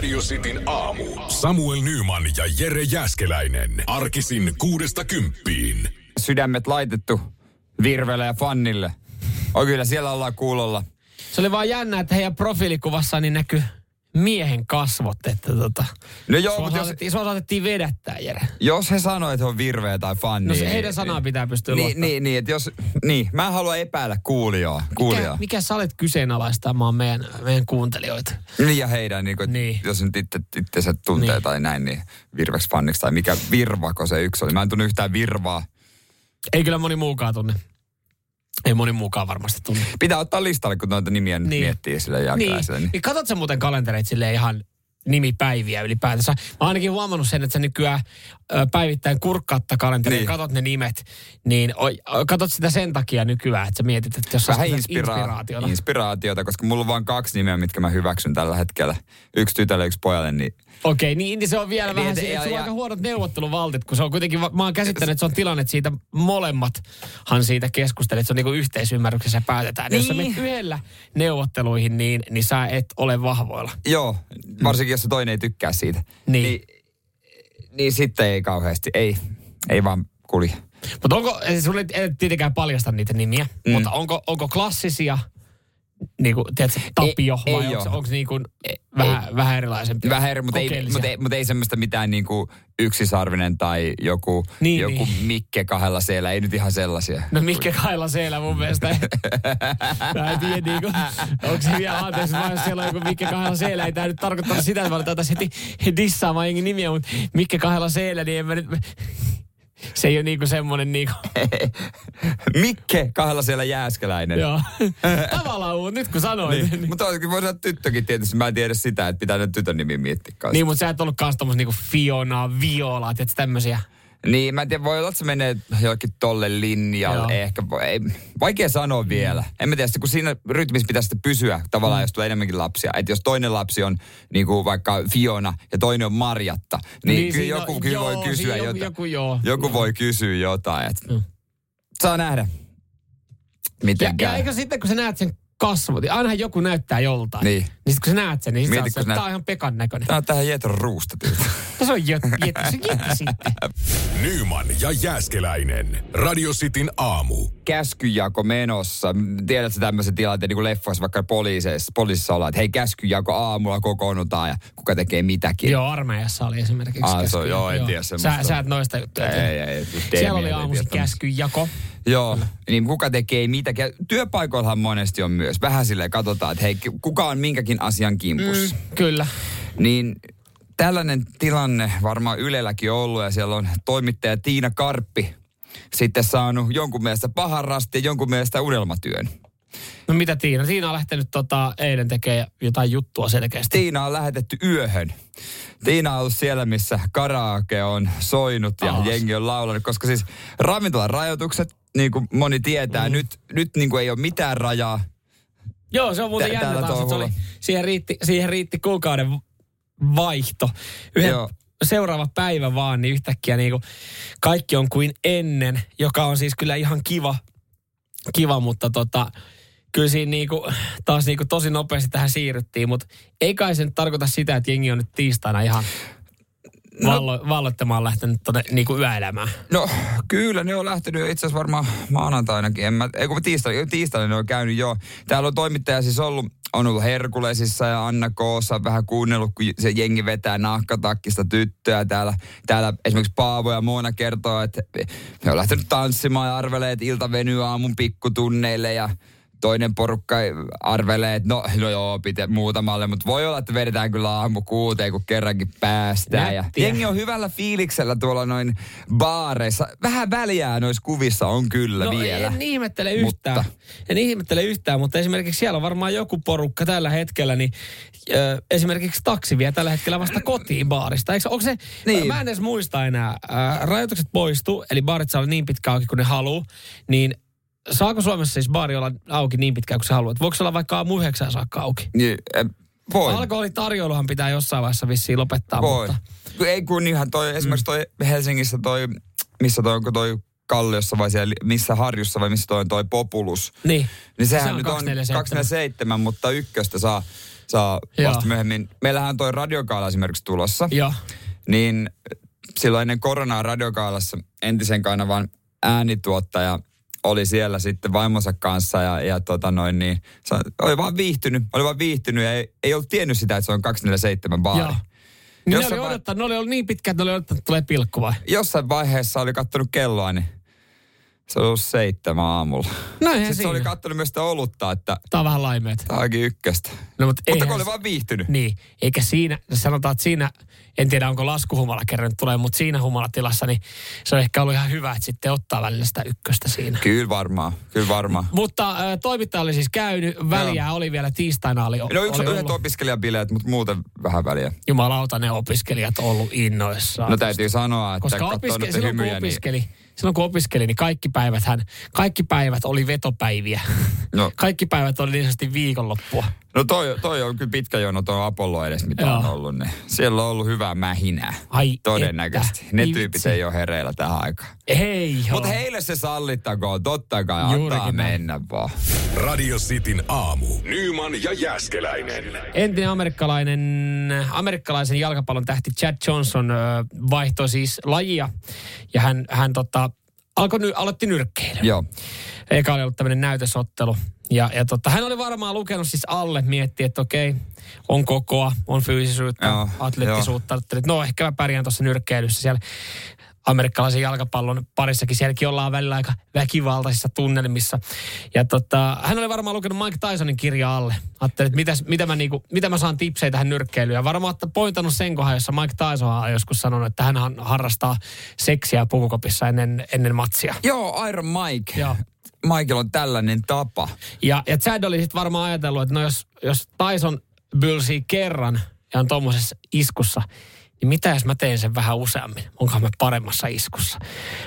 Radio Cityn aamu. Samuel Nyman ja Jere Jäskeläinen. Arkisin kuudesta kymppiin. Sydämet laitettu Virvelle ja Fannille. On kyllä, siellä ollaan kuulolla. Se oli vaan jännä, että heidän profiilikuvassaan niin näkyy miehen kasvot, että tota, No joo, sua, mutta jos, saatettiin, sua saatettiin vedättää, Jere. jos he sanoo, että he on virveä tai fanni. No se niin- heidän sanaa pitää pystyä niin, luottamaan. niin, niin, että jos, niin, mä en halua epäillä kuulijaa. Mikä, kuulijaa. mikä sä olet kyseenalaistamaan meidän, meidän kuuntelijoita? Niin ja heidän, niin kuin, Niin. jos nyt itse, itsensä tuntee Niin. niin. tai näin, niin virveksi fanniksi tai mikä virvako se yksi oli. Mä en tunne yhtään virvaa. Ei kyllä moni muukaan tunne. Ei moni muukaan varmasti tunne. Pitää ottaa listalle, kun noita nimiä nyt Niin. miettii sille jälkeläiselle. Niin. niin katsot sä muuten kalentereita silleen ihan nimipäiviä ylipäätänsä. Mä oon ainakin huomannut sen, että sä nykyään päivittäin kurkkaatta kalenteria Niin. ja katot ne nimet, niin katot sitä sen takia nykyään, että sä mietit, että jos Vähän inspira- inspiraatiota. inspiraatiota, koska mulla on vain kaksi nimeä, mitkä mä hyväksyn tällä hetkellä. Yksi tytölle, yksi pojalle, niin Okei, niin, niin se on vielä Niin, vähän, niin, ja- sulla on aika huonot neuvotteluvaltit, kun se on kuitenkin, mä oon käsittänyt, että se on tilanne, että siitä molemmathan siitä keskustelee, että se on niinku yhteisymmärryksessä päätetään. Niin. Jos sä Niin. menet yhdellä neuvotteluihin, niin, niin sä et ole vahvoilla. joo, varsinkin jos se toinen ei tykkää siitä. Niin. Niin, niin sitten ei kauheasti, ei, ei vaan kulje. Mutta onko, ei ei tietenkään paljasta niitä nimiä, mm. mutta onko, onko klassisia, niin kuin, tiedätkö, Tapio, Ei- vai ei onko, onko niin kuin, vähän, vähän erilaisempi? Vähän eri, mutta ei, mutta, ei, mutta ei semmoista mitään niin kuin yksisarvinen tai joku, Niin, joku niin. Mikke kahdella siellä, ei nyt ihan sellaisia. No mikä kailla siellä mun mielestä. Mä en tiedä niinku, onko se vielä anteeksi, vaan jos siellä on joku Mikke kahdella siellä, ei tää nyt tarkoittaa sitä, että mä aletaan tässä heti dissaamaan jengi nimiä, mutta Mikke kahdella siellä, niin en mä nyt, se ei ole niinku semmonen niinku, Mikke kahdella siellä jääskeläinen. joo. Tavallaan, mutta nyt kun sanoit. Niin. Mutta olisi- voi olla tyttökin tietysti. Mä en tiedä sitä, että pitää nyt tytön nimi miettiä kanssa. Niin, mutta sä et ollut tommos niinku Fiona, Viola, tiedätkö tämmösiä. Niin, mä en tiedä, voi olla, että se menee jollekin tolle linjalle. Joo. Ehkä, ei, vaikea sanoa vielä. En mä tiedä, kun siinä rytmissä pitäisi sitten pysyä tavallaan, Mm. jos tulee enemmänkin lapsia. Että jos toinen lapsi on niin kuin vaikka Fiona ja toinen on Marjatta, niin, niin kyllä joku on- kyllä joo, voi kysyä joku, jotain. Joku, joo. Joku voi kysyä jotain. Et. Mm. Saa nähdä. Miten Ja, käy. ja eikö sitten, kun sä näet sen kasvot, ainahan joku näyttää joltain. Niin. Niin sitten kun sä näet sen, niin sit Mieti, sä näet- tää on ihan Pekan näköinen. Tää on tähän Jetron ruusta. No se on jet, jet, se jet sitten. Nyman ja Jääskeläinen. Radio Cityn aamu. käskyjako menossa. Tiedätkö tämmöisen tilanteen niin kuin leffoissa, vaikka poliisissa, poliisissa ollaan, että hei käskyjako aamulla kokoonnutaan ja kuka tekee mitäkin. Joo, armeijassa oli esimerkiksi Ah, se on- käskyjako. joo, en tiedä sä, semmoista. sä et noista juttuja Ei, ei, ei. Siellä oli tämmöistä. käskyjako. Joo, niin kuka tekee mitäkin. Työpaikoillahan monesti on myös. Vähän silleen katsotaan, että hei, kuka on minkäkin asian kimpussa. Mm, kyllä. Niin tällainen tilanne varmaan Ylelläkin ollut ja siellä on toimittaja Tiina Karppi sitten saanut jonkun mielestä pahan rasti ja jonkun mielestä unelmatyön. No mitä Tiina? Tiina on lähtenyt tota, eilen tekemään jotain juttua selkeästi. Tiina on lähetetty yöhön. Tiina on ollut siellä, missä karaoke on soinut ja Taas. jengi on laulanut, koska siis ravintolan rajoitukset, niin kuin moni tietää, mm. nyt, nyt niin kuin ei ole mitään rajaa. Joo, se on muuten jännä taas, että se oli, siihen, riitti, siihen riitti kuukauden vaihto. Yhden Joo. seuraava päivä vaan, niin yhtäkkiä niin kuin kaikki on kuin ennen, joka on siis kyllä ihan kiva, kiva mutta tota, kyllä siinä niinku, taas niinku tosi nopeasti tähän siirryttiin, mutta ei kai se nyt tarkoita sitä, että jengi on nyt tiistaina ihan vallo, valloittamaan lähtenyt tonne niinku yöelämään. No kyllä, ne on lähtenyt itse asiassa varmaan maanantainakin. En mä, ei kun tiistaina, tiistaina ne on käynyt jo. Täällä on toimittaja siis ollut, on ollut Herkulesissa ja Anna Koossa vähän kuunnellut, kun se jengi vetää nahkatakkista tyttöä. Täällä, täällä esimerkiksi Paavo ja Moona kertoo, että he on lähtenyt tanssimaan ja arvelee, että ilta venyy aamun pikkutunneille ja toinen porukka arvelee, että no, no joo, pite muutamalle, mutta voi olla, että vedetään kyllä aamu kuuteen, kun kerrankin päästään. Ja jengi on hyvällä fiiliksellä tuolla noin baareissa. Vähän väliää noissa kuvissa on kyllä No vielä. en ihmettele yhtään. Mutta- En ihmettele yhtään, mutta esimerkiksi siellä on varmaan joku porukka tällä hetkellä, niin ö, esimerkiksi taksi vie tällä hetkellä vasta kotiin baarista. Eikö, onko se, Niin. mä en edes muista enää, äh, rajoitukset poistuu, eli baarit saa olla niin pitkä auki kuin ne haluu, niin saako Suomessa siis baari olla auki niin pitkään kuin se haluaa? Voiko se olla vaikka aamu yhdeksään saakka auki? Niin, eh, voi. Alkoholitarjoiluhan pitää jossain vaiheessa vissiin lopettaa, Voi. mutta Ei kun ihan toi, esimerkiksi toi Helsingissä toi, missä toi, onko toi Kalliossa vai siellä, missä Harjussa vai missä toi on toi Populus. niin. Niin sehän Se on nyt on 247. 247, mutta ykköstä saa, saa Joo. vasta myöhemmin. Meillähän on toi radiokaala esimerkiksi tulossa. Joo. Niin silloin ennen koronaa radiokaalassa entisen kanavan äänituottaja oli siellä sitten vaimonsa kanssa ja, ja tota noin niin, oli vaan viihtynyt, oli vaan viihtynyt ja ei, ei ollut tiennyt sitä, että se on 247 baari. Joo. Niin ne Jossain oli, vai- odottanut, ne oli ollut niin pitkät, että ne oli odottanut, että tulee pilkku vai? Jossain vaiheessa oli kattonut kelloa, niin se oli ollut seitsemän aamulla. No Sitten se oli siinä. kattonut myös sitä olutta, että Tää on vähän laimeet. tämä onkin ykköstä. No, mutta Mutta kun oli vaan viihtynyt. Niin, eikä siinä, sanotaan, että siinä, en tiedä onko laskuhumala kerran tulee, mutta siinä humalatilassa, niin se on ehkä ollut ihan hyvä, että sitten ottaa välillä sitä ykköstä siinä. Kyllä varmaan, kyllä varmaan. Mutta äh, toimittaja oli siis käynyt, väliä oli vielä tiistaina oli, No oli yksi, yhdet ollut. opiskelijabileet, mutta muuten vähän väliä. Jumalauta, ne opiskelijat ollut innoissaan. No täytyy sanoa, että Koska opiske- silloin, kun hymyjä, niin opiskeli, silloin kun opiskeli, niin kaikki päivät, hän, kaikki päivät oli vetopäiviä. No. Kaikki päivät oli niin sanotusti viikonloppua. no toi, toi on kyllä pitkä jono tuo Apollo edes, mitä Joo. on ollut. Niin siellä on ollut hyvää mähinää. Ai Todennäköisesti. että. Ne tyypit vitsi. ei ole hereillä tähän aikaan. Ei Mutta heille se sallittakoon, totta kai. Antaa Juurikin näin. mennä vaan. Radio Cityn aamu. Nyman ja Jäskeläinen. Entinen amerikkalainen, amerikkalaisen jalkapallon tähti Chad Johnson vaihtoi siis lajia ja hän, hän tota, alkoi, ny- aloitti nyrkkeilyn. Joo. Eka oli ollut tämmöinen näytösottelu. Ja, ja tota, hän oli varmaan lukenut siis alle, mietti, että okei, on kokoa, on fyysisyyttä, Joo, atleettisuutta. Että no ehkä mä pärjään tuossa nyrkkeilyssä siellä amerikkalaisen jalkapallon parissakin. Sielläkin ollaan välillä aika väkivaltaisissa tunnelmissa. Ja tota, hän oli varmaan lukenut Mike Tysonin kirja alle. Ajattelin, että mitäs, mitä, mä niinku, mitä mä saan tipsejä tähän nyrkkeilyyn. Ja varmaan että pointannut sen kohan, jossa Mike Tyson on joskus sanonut, että hän harrastaa seksiä pukukopissa ennen, ennen matsia. Joo, Iron Mike. Joo. Michael on tällainen tapa. Ja, ja Chad oli sitten varmaan ajatellut, että no jos, jos Tyson bylsii kerran ja on tuommoisessa iskussa, niin mitä jos mä teen sen vähän useammin? Onkohan mä paremmassa iskussa?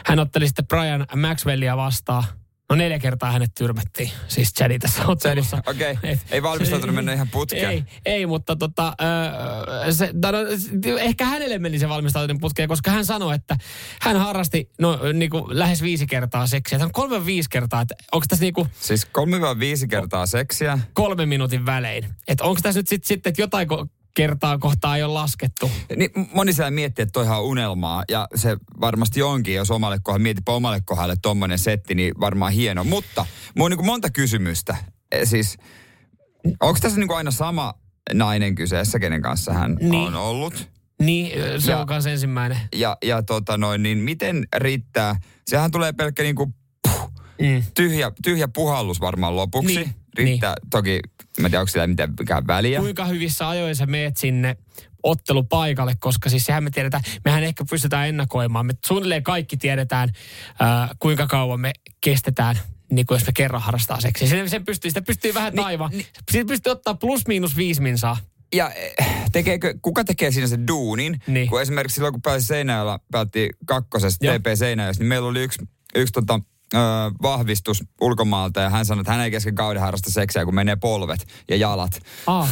Hän otteli sitten Brian Maxwellia vastaan. No neljä kertaa hänet tyrmättiin, siis Chadin tässä ottelussa. okei. Et- Ei valmistautunut mennä ihan putkeen. Ei, ei mutta tota, se, no, no, ehkä hänelle meni se valmistautuminen putkeen, koska hän sanoi, että hän harrasti no, niin kuin lähes viisi kertaa seksiä. Tämä on kolme viisi kertaa, että onko tässä niin kuin Siis 3-5 kertaa seksiä. kolmen minuutin välein. Että onko tässä nyt sitten, sit, että jotain kertaa kohtaa ei ole laskettu. Niin moni siellä miettii, että toihan on unelmaa. Ja se varmasti onkin, jos omalle kohdalle, mietipä omalle kohdalle tommonen setti, niin varmaan hieno. Mutta mulla on niin monta kysymystä. E, Siis, onko tässä niin aina sama nainen kyseessä, kenen kanssa hän Niin. on ollut? Niin, se Ja- on kanssa ensimmäinen. Ja, ja tota noin, niin miten riittää? Sehän tulee pelkkä niin kuin Mm. tyhjä, tyhjä puhallus varmaan lopuksi. Niin, Riittää, toki, mä en tiedä, onko sillä mitään väliä. Kuinka hyvissä ajoin sä meet sinne ottelupaikalle, koska siis sehän me tiedetään, mehän ehkä pystytään ennakoimaan. Me suunnilleen kaikki tiedetään, äh, kuinka kauan me kestetään niin kuin jos me kerran harrastaa seksiä. Sen, sen pystyy, sitä pystyy vähän Niin, taivaan. Siitä pystyy ottaa plus miinus viisi minsaa. Ja eh, tekeekö, kuka tekee siinä sen duunin? Niin. Kun esimerkiksi silloin, kun pääsi Seinäjoella, päätti kakkosesta. TP Seinäjoessa, niin meillä oli yksi, yksi tota, vahvistus ulkomaalta ja hän sanoi, että hän ei kesken kauden harrasta seksiä, kun menee polvet ja jalat. Ah,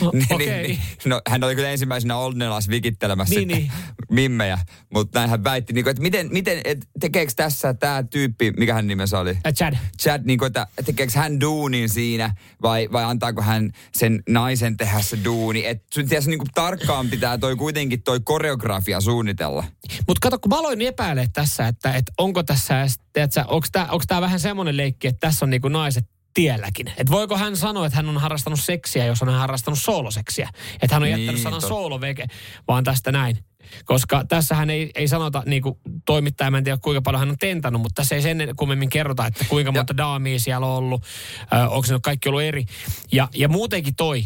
no, Niin, niin, niin. no, hän oli kyllä ensimmäisenä Olnelas vikittelemässä Niin, sitten mimmejä, mutta näin hän väitti, niin kuin, että miten, miten et, tekeekö tässä tämä tyyppi, mikä hän nimensä oli? Äh, Chad. Chad, niin kuin, että tekeekö hän duunin siinä vai, vai antaako hän sen naisen tehdä se duuni? Että sun tietysti niin kuin tarkkaan pitää toi kuitenkin toi koreografia suunnitella. Mutta kato, kun mä aloin tässä, että, että onko tässä, onko tämä onko tää vähän semmoinen leikki, että tässä on niinku naiset tielläkin. Että voiko hän sanoa, että hän on harrastanut seksiä, jos on hän harrastanut sooloseksiä. Että hän on Niin, jättänyt sanan sooloveke, vaan tästä näin. Koska tässähän ei, ei sanota niinku toimittaja, mä en tiedä kuinka paljon hän on tentannut, mutta tässä ei sen kummemmin kerrota, että kuinka monta daamia siellä on ollut, ö, onko se nyt kaikki ollut eri. Ja, ja muutenkin toi,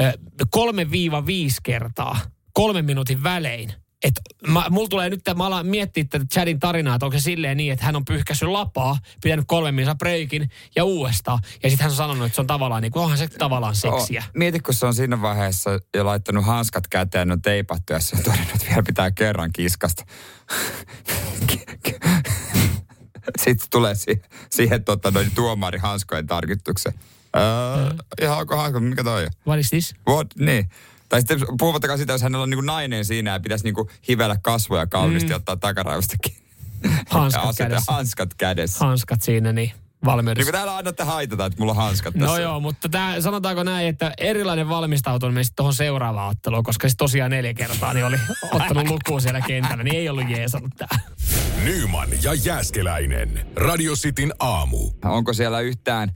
ö, 3-5 kertaa, kolmen minuutin välein, et mä, mulla tulee nyt, mä alan miettiä tätä Chadin tarinaa, että onko se silleen niin, että hän on pyyhkässyt lapaa, pitänyt kolmen minuutin breikin ja uudestaan. Ja sitten hän on sanonut, että se on tavallaan niin kuin, onhan se tavallaan seksiä. Oh, mieti, kun se on siinä vaiheessa jo laittanut hanskat käteen, on teipattu ja se on todennut, että vielä pitää kerran kiskasta. Sitten tulee si- siihen tota, noin tuomari hanskojen tarkistukseen. Öö, ihan onko hansko, mikä toi on? What is this? What? Niin. Tai sitten puhumattakaan sitä, jos hänellä on niin nainen siinä ja pitäisi niin hivellä kasvoja kauniisti mm. ottaa takaraivostakin. Hanskat ja aseta kädessä. Hanskat kädessä. Hanskat siinä, niin Niin valmiudessa. kuin täällä annatte haitata, että mulla on hanskat tässä. No joo, mutta tää, sanotaanko näin, että erilainen valmistautuminen sitten tuohon seuraavaan otteluun, koska se tosiaan neljä kertaa niin oli ottanut lukuun siellä kentällä, niin ei ollut jeesannut tää. Nyman ja Jääskeläinen. Radio Cityn aamu. Onko siellä yhtään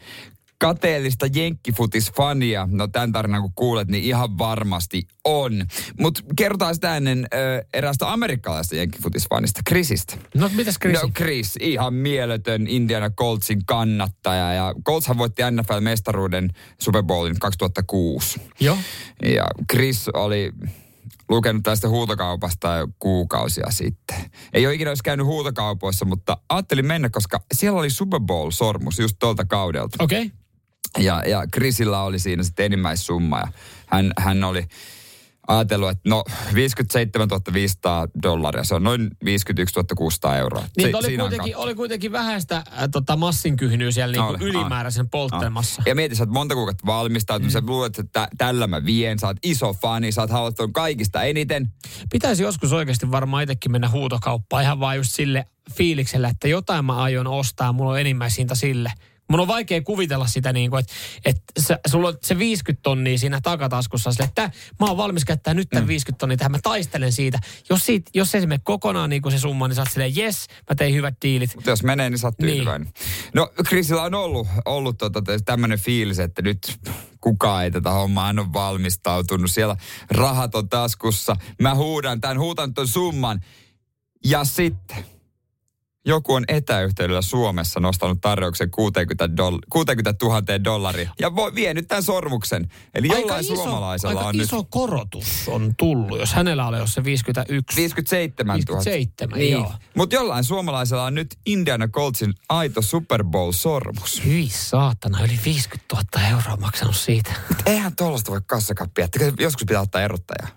kateellista jenkkifutisfania? No tämän tarinan kun kuulet, niin ihan varmasti on. Mutta kerrotaan sitä ennen ö, eräästä amerikkalaista jenkkifutisfanista, Chrisistä. No mitäs Chris? No Chris, ihan mieletön Indiana Coltsin kannattaja. Ja Coltshan voitti NFL-mestaruuden Super Bowlin 2006. Joo. Ja Chris oli lukenut tästä huutokaupasta jo kuukausia sitten. Ei ole ikinä olisi käynyt huutokaupoissa, mutta ajattelin mennä, koska siellä oli Super Bowl-sormus just tuolta kaudelta. Okei. Okay. Ja, ja Chrisillä oli siinä sitten enimmäissumma ja hän, hän oli ajatellut, että no 57 500 dollaria, se on noin 51 600 euroa. Niin, Se- oli, kuitenkin, oli kuitenkin vähäistä äh, tota, massinkyhnyä siellä niinku Oli, ylimääräisen polttelmassa. Ja mietin, sä oot monta kuukautta valmistautunut, mm. sä luulet, että tä- tällä mä vien, sä oot iso fani, sä oot halunnut kaikista eniten. Pitäisi joskus oikeasti varmaan itsekin mennä huutokauppaan ihan vaan just sille fiiliksellä, että jotain mä aion ostaa, mulla on enimmäishinta sille. Mun on vaikea kuvitella sitä niin kuin, että, että sä, sulla on se 50 tonnia siinä takataskussa sille, että mä oon valmis käyttää nyt tämän mm. 50 tonnia tähän, mä taistelen siitä. Jos, siitä, jos se mene kokonaan niin kuin se summa, niin sä oot silleen, yes, mä tein hyvät diilit. Mutta jos menee, niin sä oot Niin. tyytyväinen. No Chrisillä on ollut, ollut tota, tämmöinen fiilis, että nyt kukaan ei tätä hommaa, hän on valmistautunut. Siellä rahat on taskussa. Mä huudan tämän, huutan ton summan. Ja sitten joku on etäyhteydellä Suomessa nostanut tarjouksen 60, doll- 60 000 dollaria ja voi vie nyt tämän sormuksen. Eli jollain suomalaisella aika on iso nyt korotus on tullut, jos hänellä oli jos se 51. 57 000. 57, niin. joo. Mutta jollain suomalaisella on nyt Indiana Coltsin aito Super Bowl-sormus. Hyi saatana, yli 50 000 euroa maksanut siitä. Eihän tuollaista voi kassakappia. että Joskus pitää ottaa erottaja.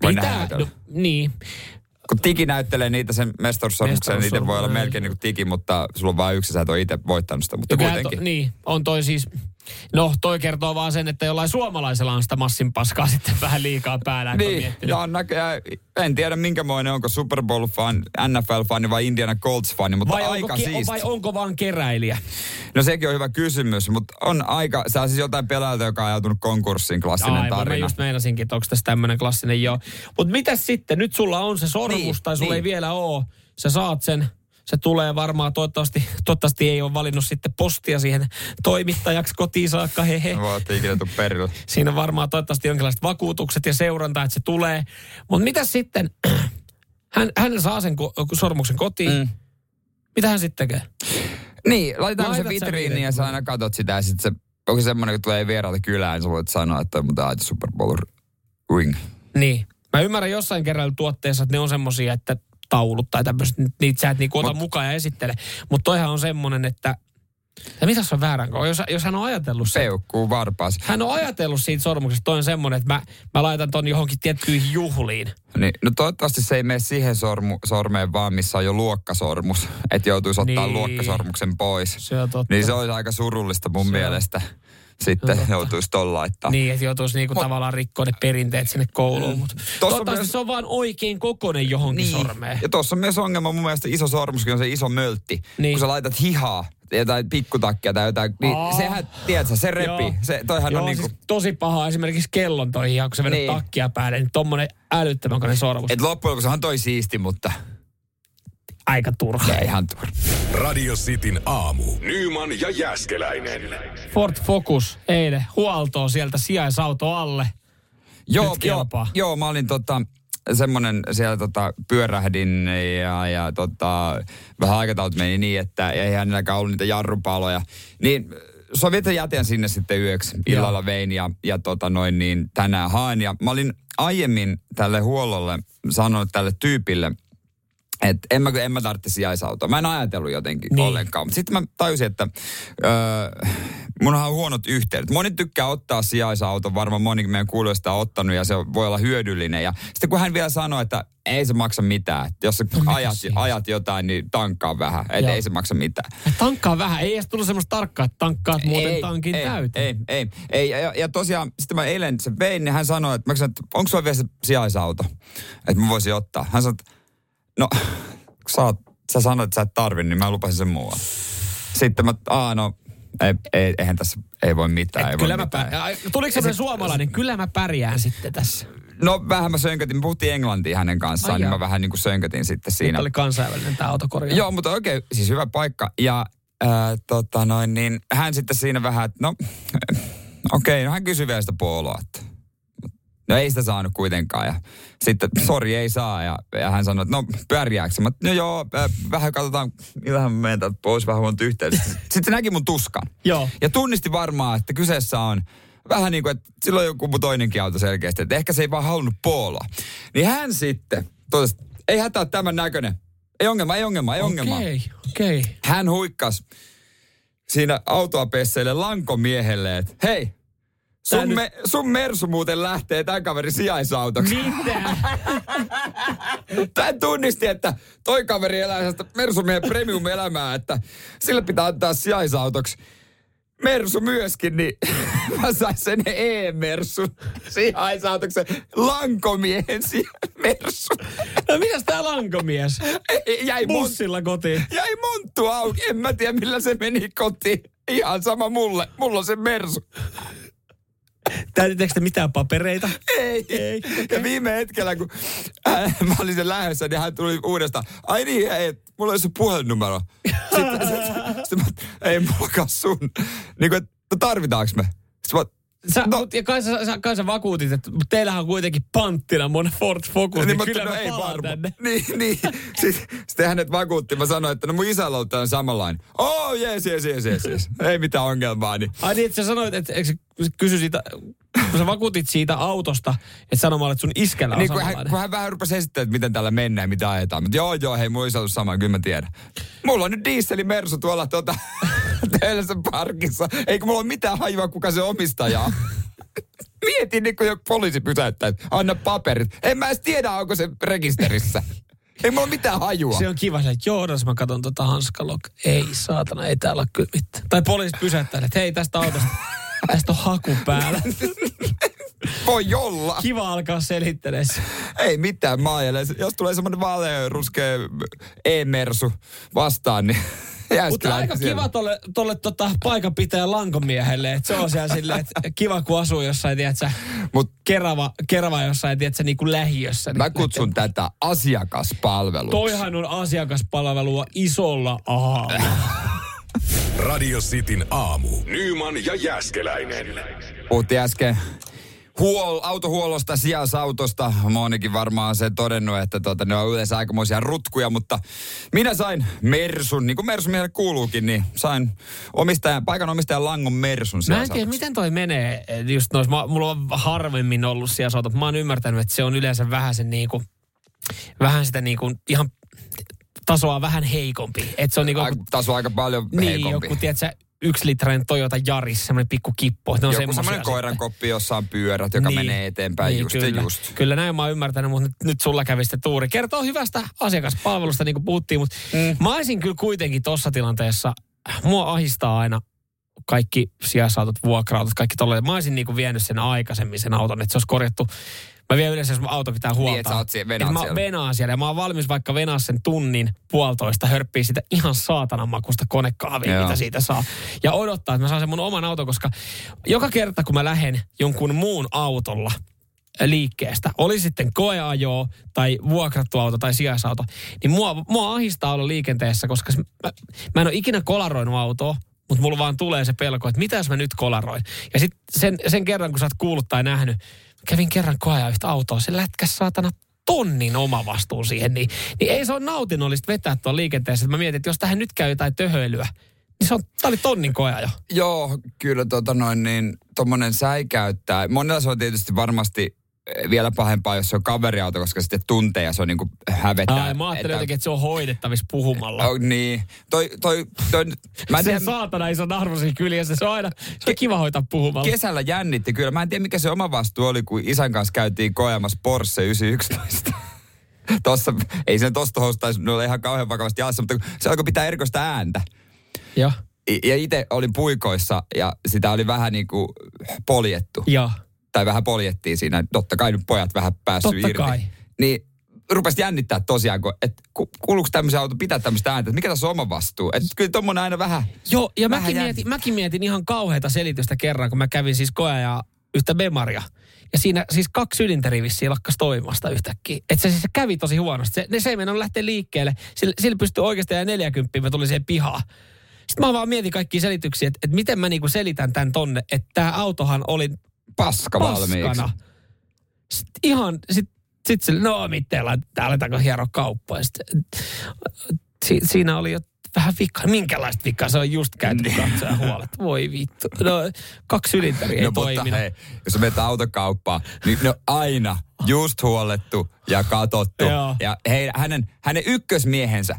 Pitää, no, niin. Kun tiki näyttelee niitä sen mestaruussormuksen, niin niitä voi olla melkein niin kuin tiki, mutta sulla on vain yksi, sä et ole itse voittanut sitä, mutta kuitenkin. To, niin, on toi siis, no toi kertoo vaan sen, että jollain suomalaisella on sitä massin paskaa sitten vähän liikaa päällä. Niin, ja on näköjään, en tiedä minkämoinen, onko Super Bowl-fan, NFL-fani vai Indiana Colts-fani, mutta vai, aika onko, siisti. vai onko vaan keräilijä? No sekin on hyvä kysymys, mutta on aika, sä siis jotain pelaajalta, joka on ajautunut konkurssiin, klassinen Aivan, mä tarina. just meinasinkin, että onko tässä tämmöinen klassinen joo. Mutta mitäs sitten? Nyt sulla on se sormus Niin, tai sulla niin. ei vielä ole. Sä saat sen. Se tulee varmaan, toivottavasti, toivottavasti ei ole valinnut sitten postia siihen toimittajaksi kotiin saakka, hehe. No, Voitte ikinä perille. Siinä on varmaan toivottavasti jonkinlaiset vakuutukset ja seuranta, että se tulee. Mutta mitä sitten? Hän, hän saa sen ko- sormuksen kotiin. Mm. Mitä hän sitten tekee? Niin, laitetaan se vitriiniin ja sä aina katot sitä ja sit se, onko se semmoinen, kun tulee vieraalta kylään, niin sä voit sanoa, että on muuten aito Super Bowl ring. Niin. Mä ymmärrän jossain kerralla tuotteessa, että ne on semmosia, että taulut tai tämmöiset, niitä sä et niinku ota Mut- mukaan ja esittele. Mutta toihan on semmonen, että ja mitä se on väärän jos, jos hän on ajatellut sen, Peukkuu varpaas. hän on ajatellut siitä sormuksesta, toi on semmonen, että mä, mä laitan ton johonkin tiettyihin juhliin. Niin, no toivottavasti se ei mene siihen sormu, sormeen vaan, missä on jo luokkasormus. Että joutuisi ottaa Niin. luokkasormuksen pois. Se on totta. Niin se olisi aika surullista mun Se on- mielestä. Sitten totta. joutuisi ton laittaa. Niin, että joutuisi niinku Mut- tavallaan rikkoa ne perinteet sinne kouluun. Mutta toivottavasti myös- se on vaan oikein kokonen johonkin Niin. sormeen. Ja tuossa on myös ongelma mun mielestä iso sormuskin on se iso möltti. Niin. Kun sä laitat hihaa, jotain pikkutakkia tai jotain, niin Aa. sehän, tiedätkö, se repii. Joo. Se, toihan Joo, on niinku, siis tosi paha esimerkiksi kellon toi ihan, kun sä vedät Niin. takkia päälle, niin tommonen älyttömän konen sormus. että loppujen lopuksi on toi siisti, mutta Aika turha. ei ihan turha. Radio Cityn aamu. Nyman ja Jääskeläinen. Ford Focus eilen huoltoon sieltä sijaisauto alle. Joo, Nyt joo, joo, mä olin tota, semmonen siellä tota, pyörähdin ja, ja tota, vähän aikataulut meni niin, että ei hänelläkään ollut niitä jarrupaloja. Niin sovin, että jätän sinne sitten yöksi. Illalla vein ja, ja tota noin niin tänään haen. Ja mä olin aiemmin tälle huollolle sanonut tälle tyypille, että en mä, en mä tarvitse sijaisautoa. Mä en ajatellut jotenkin Niin. ollenkaan. Mutta sitten mä tajusin, että öö, munhan on huonot yhteydet. Moni tykkää ottaa sijaisauton, varmaan moni meidän kuulijoista on ottanut ja se voi olla hyödyllinen. Ja sitten kun hän vielä sanoi, että ei se maksa mitään. Että jos sä No ajat, siinä? ajat jotain, niin tankkaa vähän. Joo. ei se maksa mitään. Tankkaa vähän. Ei edes tullut semmoista tarkkaa, että tankkaat muuten tankin ei, täyteen. Ei, ei, ei. Ja, ja tosiaan, sitten mä eilen se vein, niin hän sanoi, että, mä kysyin, että onko sulla vielä se sijaisauto, että mä voisin ottaa. Hän sanoi, että no, kun sä, oot, sä sanoit, että sä et tarvi, niin mä lupasin sen muualle. Sitten mä, aa no, ei, ei, eihän tässä, ei voi mitään. ei Et voi kyllä mä mitään. pär... Tuliko semmoinen suomalainen? Kyllä mä pärjään sitten tässä. No vähän mä sönkötin, me puhuttiin englantia hänen kanssaan, Ai niin jaa. mä vähän niin kuin sönkötin sitten Siinä siinä. oli kansainvälinen tämä autokorjaus. Joo, mutta oikein, siis hyvä paikka. Ja ää, tota noin, niin hän sitten siinä vähän, että no, okei, no hän kysyi vielä sitä puoloa, että no ei sitä saanut kuitenkaan. Ja sitten, sori, ei saa. Ja, ja hän sanoi, että no pärjääkö se? Mä, no joo, ää, vähän katsotaan, millähän mä menen täältä pois, vähän huonot yhteydet. Sitten se näki mun tuskan. Joo. Ja tunnisti varmaan, että kyseessä on vähän niin kuin, että silloin joku mun toinenkin auto selkeästi, että ehkä se ei vaan halunnut pooloa. Niin hän sitten totesi, ei hätää tämän näköinen. Ei ongelma, ei ongelma, ei ongelma. Okei, okei. Hän huikkas siinä autoa pesseille lankomiehelle, että hei, sun, nyt- me, sun Mersu muuten lähtee tämän kaverin sijaisautoksi. Mitä? Tän tunnisti, että toi kaveri elää sellaista Mersumiehen premium-elämää, että sille pitää antaa sijaisautoksi. Mersu myöskin, niin mä sain sen E-Mersu sijaisautoksi. Lankomiehen Mersu. No mitäs tää lankomies? Jäi, Bussilla kotiin. jäi monttu auki. En mä tiedä, millä se meni kotiin. Ihan sama mulle. Mulla on se Mersu. Täytettekö te mitään papereita? Ei. Ei, Ja viime hetkellä, kun äh, mä olin sen lähdössä, niin hän tuli uudestaan. Ai niin, ei, mulla oli se puhelinnumero. Sitten, sitten, sitten mä, ei mullakaan sun. Niin kuin, että no tarvitaanko me? Sitten mä, Sä, No. no, ja kai sä, sä, kai sä vakuutit, että mut teillähän on kuitenkin panttina mun Ford Focus, niin, mä kyllä ajattelin, mä no palaan varmaan. tänne. Niin, niin. Sitten, sitten hänet vakuutti. Mä sanoin, että no mun isällä on tällainen samanlainen. Oh, jees, jees, jees, jees, jees. Ei mitään ongelmaa. Niin. Ai niin, että sä sanoit, että eikö kysy siitä, kun sä vakuutit siitä autosta, että sanomalla, että sun iskällä on Niin kun hän, kun hän vähän rupesi esittämään, että miten tällä mennään ja mitä ajetaan. Mutta joo, joo, hei, mulla olisi ollut sama, kyllä mä tiedän. Mulla on nyt dieseli Mersu tuolla tuota, Töölössä parkissa. Eikä mulla ole mitään hajua, kuka se omistaja on. Mietin, niin kun joku poliisi pysäyttää, anna paperit. En mä edes tiedä, onko se rekisterissä. Ei mulla ole mitään hajua. Se on kiva se, että joo, jos mä katson tota hanskalok. Ei saatana, ei täällä ole kyllä mitään. Tai poliisi pysäyttää, että hei tästä autosta, tästä on haku päällä. Voi olla. Kiva alkaa selittelemään. se. Ei mitään, mä ajelen. Jos tulee semmoinen vaalea, ruskea e-mersu vastaan, niin Mutta aika siellä. kiva tolle, tolle tota paikanpitäjän lankomiehelle, että se on siellä silleen, että kiva kun asuu jossain, tiedätkö, Mut kerava, kerava jossain, tiedätkö, niin kuin lähiössä. mä niin kutsun tätä asiakaspalveluksi. Toihan on asiakaspalvelua isolla A. Radio Cityn aamu. Nyman ja Jäskeläinen. Puhuttiin äsken huol, autohuollosta, sijaisautosta. Monikin varmaan se todennut, että tuota, ne on yleensä aikamoisia rutkuja, mutta minä sain Mersun, niin kuin Mersun miehelle kuuluukin, niin sain omistajan, paikan omistajan Langon Mersun Mä en tiedä, miten toi menee. eh, Just nois, mä, mulla on harvemmin ollut siellä sautot. Mä oon ymmärtänyt, että se on yleensä vähän sen niinku, vähän sitä niinku ihan tasoa vähän heikompi. Että se on niinku, Aika- Taso aika paljon niin, heikompi. joku, tiedätkö, yksilitrainen Toyota Jaris, semmoinen pikku kippo. Ne on Joku semmoinen koiran koppi, jossa on pyörät, joka menee eteenpäin just Niin, kyllä. ja just. Kyllä näin mä oon ymmärtänyt, mutta nyt, nyt sulla kävi sitten tuuri. Kertoo hyvästä asiakaspalvelusta, niin kuin puhuttiin, mutta mm. mä olisin kyllä kuitenkin tuossa tilanteessa, mua ahistaa aina kaikki sijaisautot, vuokra-autot, kaikki tolleen. Mä olisin niinku vienyt sen aikaisemmin sen auton, että se olisi korjattu. Mä vien yleensä, jos mun auto pitää huolta. Niin, että sä oot siellä- venaat mä siellä. venaan siellä ja mä oon valmis vaikka venaa sen tunnin puolitoista, hörppii sitä ihan saatanan makusta konekahvia, Joo. mitä siitä saa. Ja odottaa, että mä saan sen mun oman auton, koska joka kerta kun mä lähden jonkun muun autolla liikkeestä, oli sitten koeajo tai vuokrattu auto tai sijaisauto, niin mua, mua ahistaa olla liikenteessä, koska mä, mä en ole ikinä kolaroinut autoa, mutta mulla vaan tulee se pelko, että mitä jos mä nyt kolaroin. Ja sitten sen, sen kerran, kun sä oot kuullut tai nähnyt, kävin kerran koeajan yhtä autoa, se lätkäs saatana tonnin oma vastuu siihen, niin, niin ei se ole nautinnollista vetää tuon liikenteessä. Mä mietin, että jos tähän nyt käy jotain töhöilyä, niin se on, tää oli tonnin koja jo. Joo, kyllä tota noin niin, tommonen säikäyttää. Monella se on tietysti varmasti vielä pahempaa, jos se on kaveriauto, koska sitten tuntee ja se on niinku hävettää. Ai, mä ajattelin jotenkin, että se on hoidettavissa puhumalla. Oh, niin. Toi, toi, toi, mä en se tiedä, saatana iso arvo siinä kyljessä, se on aina se on kiva hoitaa puhumalla. kesällä jännitti kyllä. Mä en tiedä, mikä se oma vastuu oli, kun isän kanssa käytiin koemassa Porsche 911. Tossa, ei sen tosta houstaisi olla ihan kauhean vakavasti jalassa, mutta se alkoi pitää erikoista ääntä. Joo. Ja itse olin puikoissa ja sitä oli vähän niin kuin poljettu. Joo. Tai vähän poljettiin siinä. Totta kai nyt pojat vähän päässyt Totta irti. kai. Niin rupesi jännittää tosiaan, että ku- kuuluuko tämmöisen auto pitää tämmöistä ääntä, että mikä tässä on oma vastuu. Että kyllä tommonen aina vähän... Joo, ja Vähän mäkin mietin, mäkin mietin ihan kauheita selitystä kerran, kun mä kävin siis koeajaa yhtä Bemaria. Ja siinä siis kaksi sylinteriä vissiin lakkas toimimasta yhtäkkiä. Että se siis kävi tosi huonosti. Se, ne se ei lähteä liikkeelle. Sillä, sillä pystyi oikeastaan ja 40, mä tulin siihen pihaan. Sitten mä vaan mietin kaikkia selityksiä, että, että miten mä niinku selitän tämän tonne, että tämä autohan oli Paska valmiiksi. paskana. Sitten ihan, sit, sit se, no miten, laitetaan, aletaanko hieroa kauppaa. Sitten, si, siinä oli jo vähän vikaa. Minkälaista vikaa? Se on just käyty katsoja huolet. Voi vittu. No, kaksi sylinteriä ei No mutta toiminut. hei, jos menet autokauppaan, niin ne on aina just huolettu ja katottu. Joo. Ja hei, hänen, hänen ykkösmiehensä,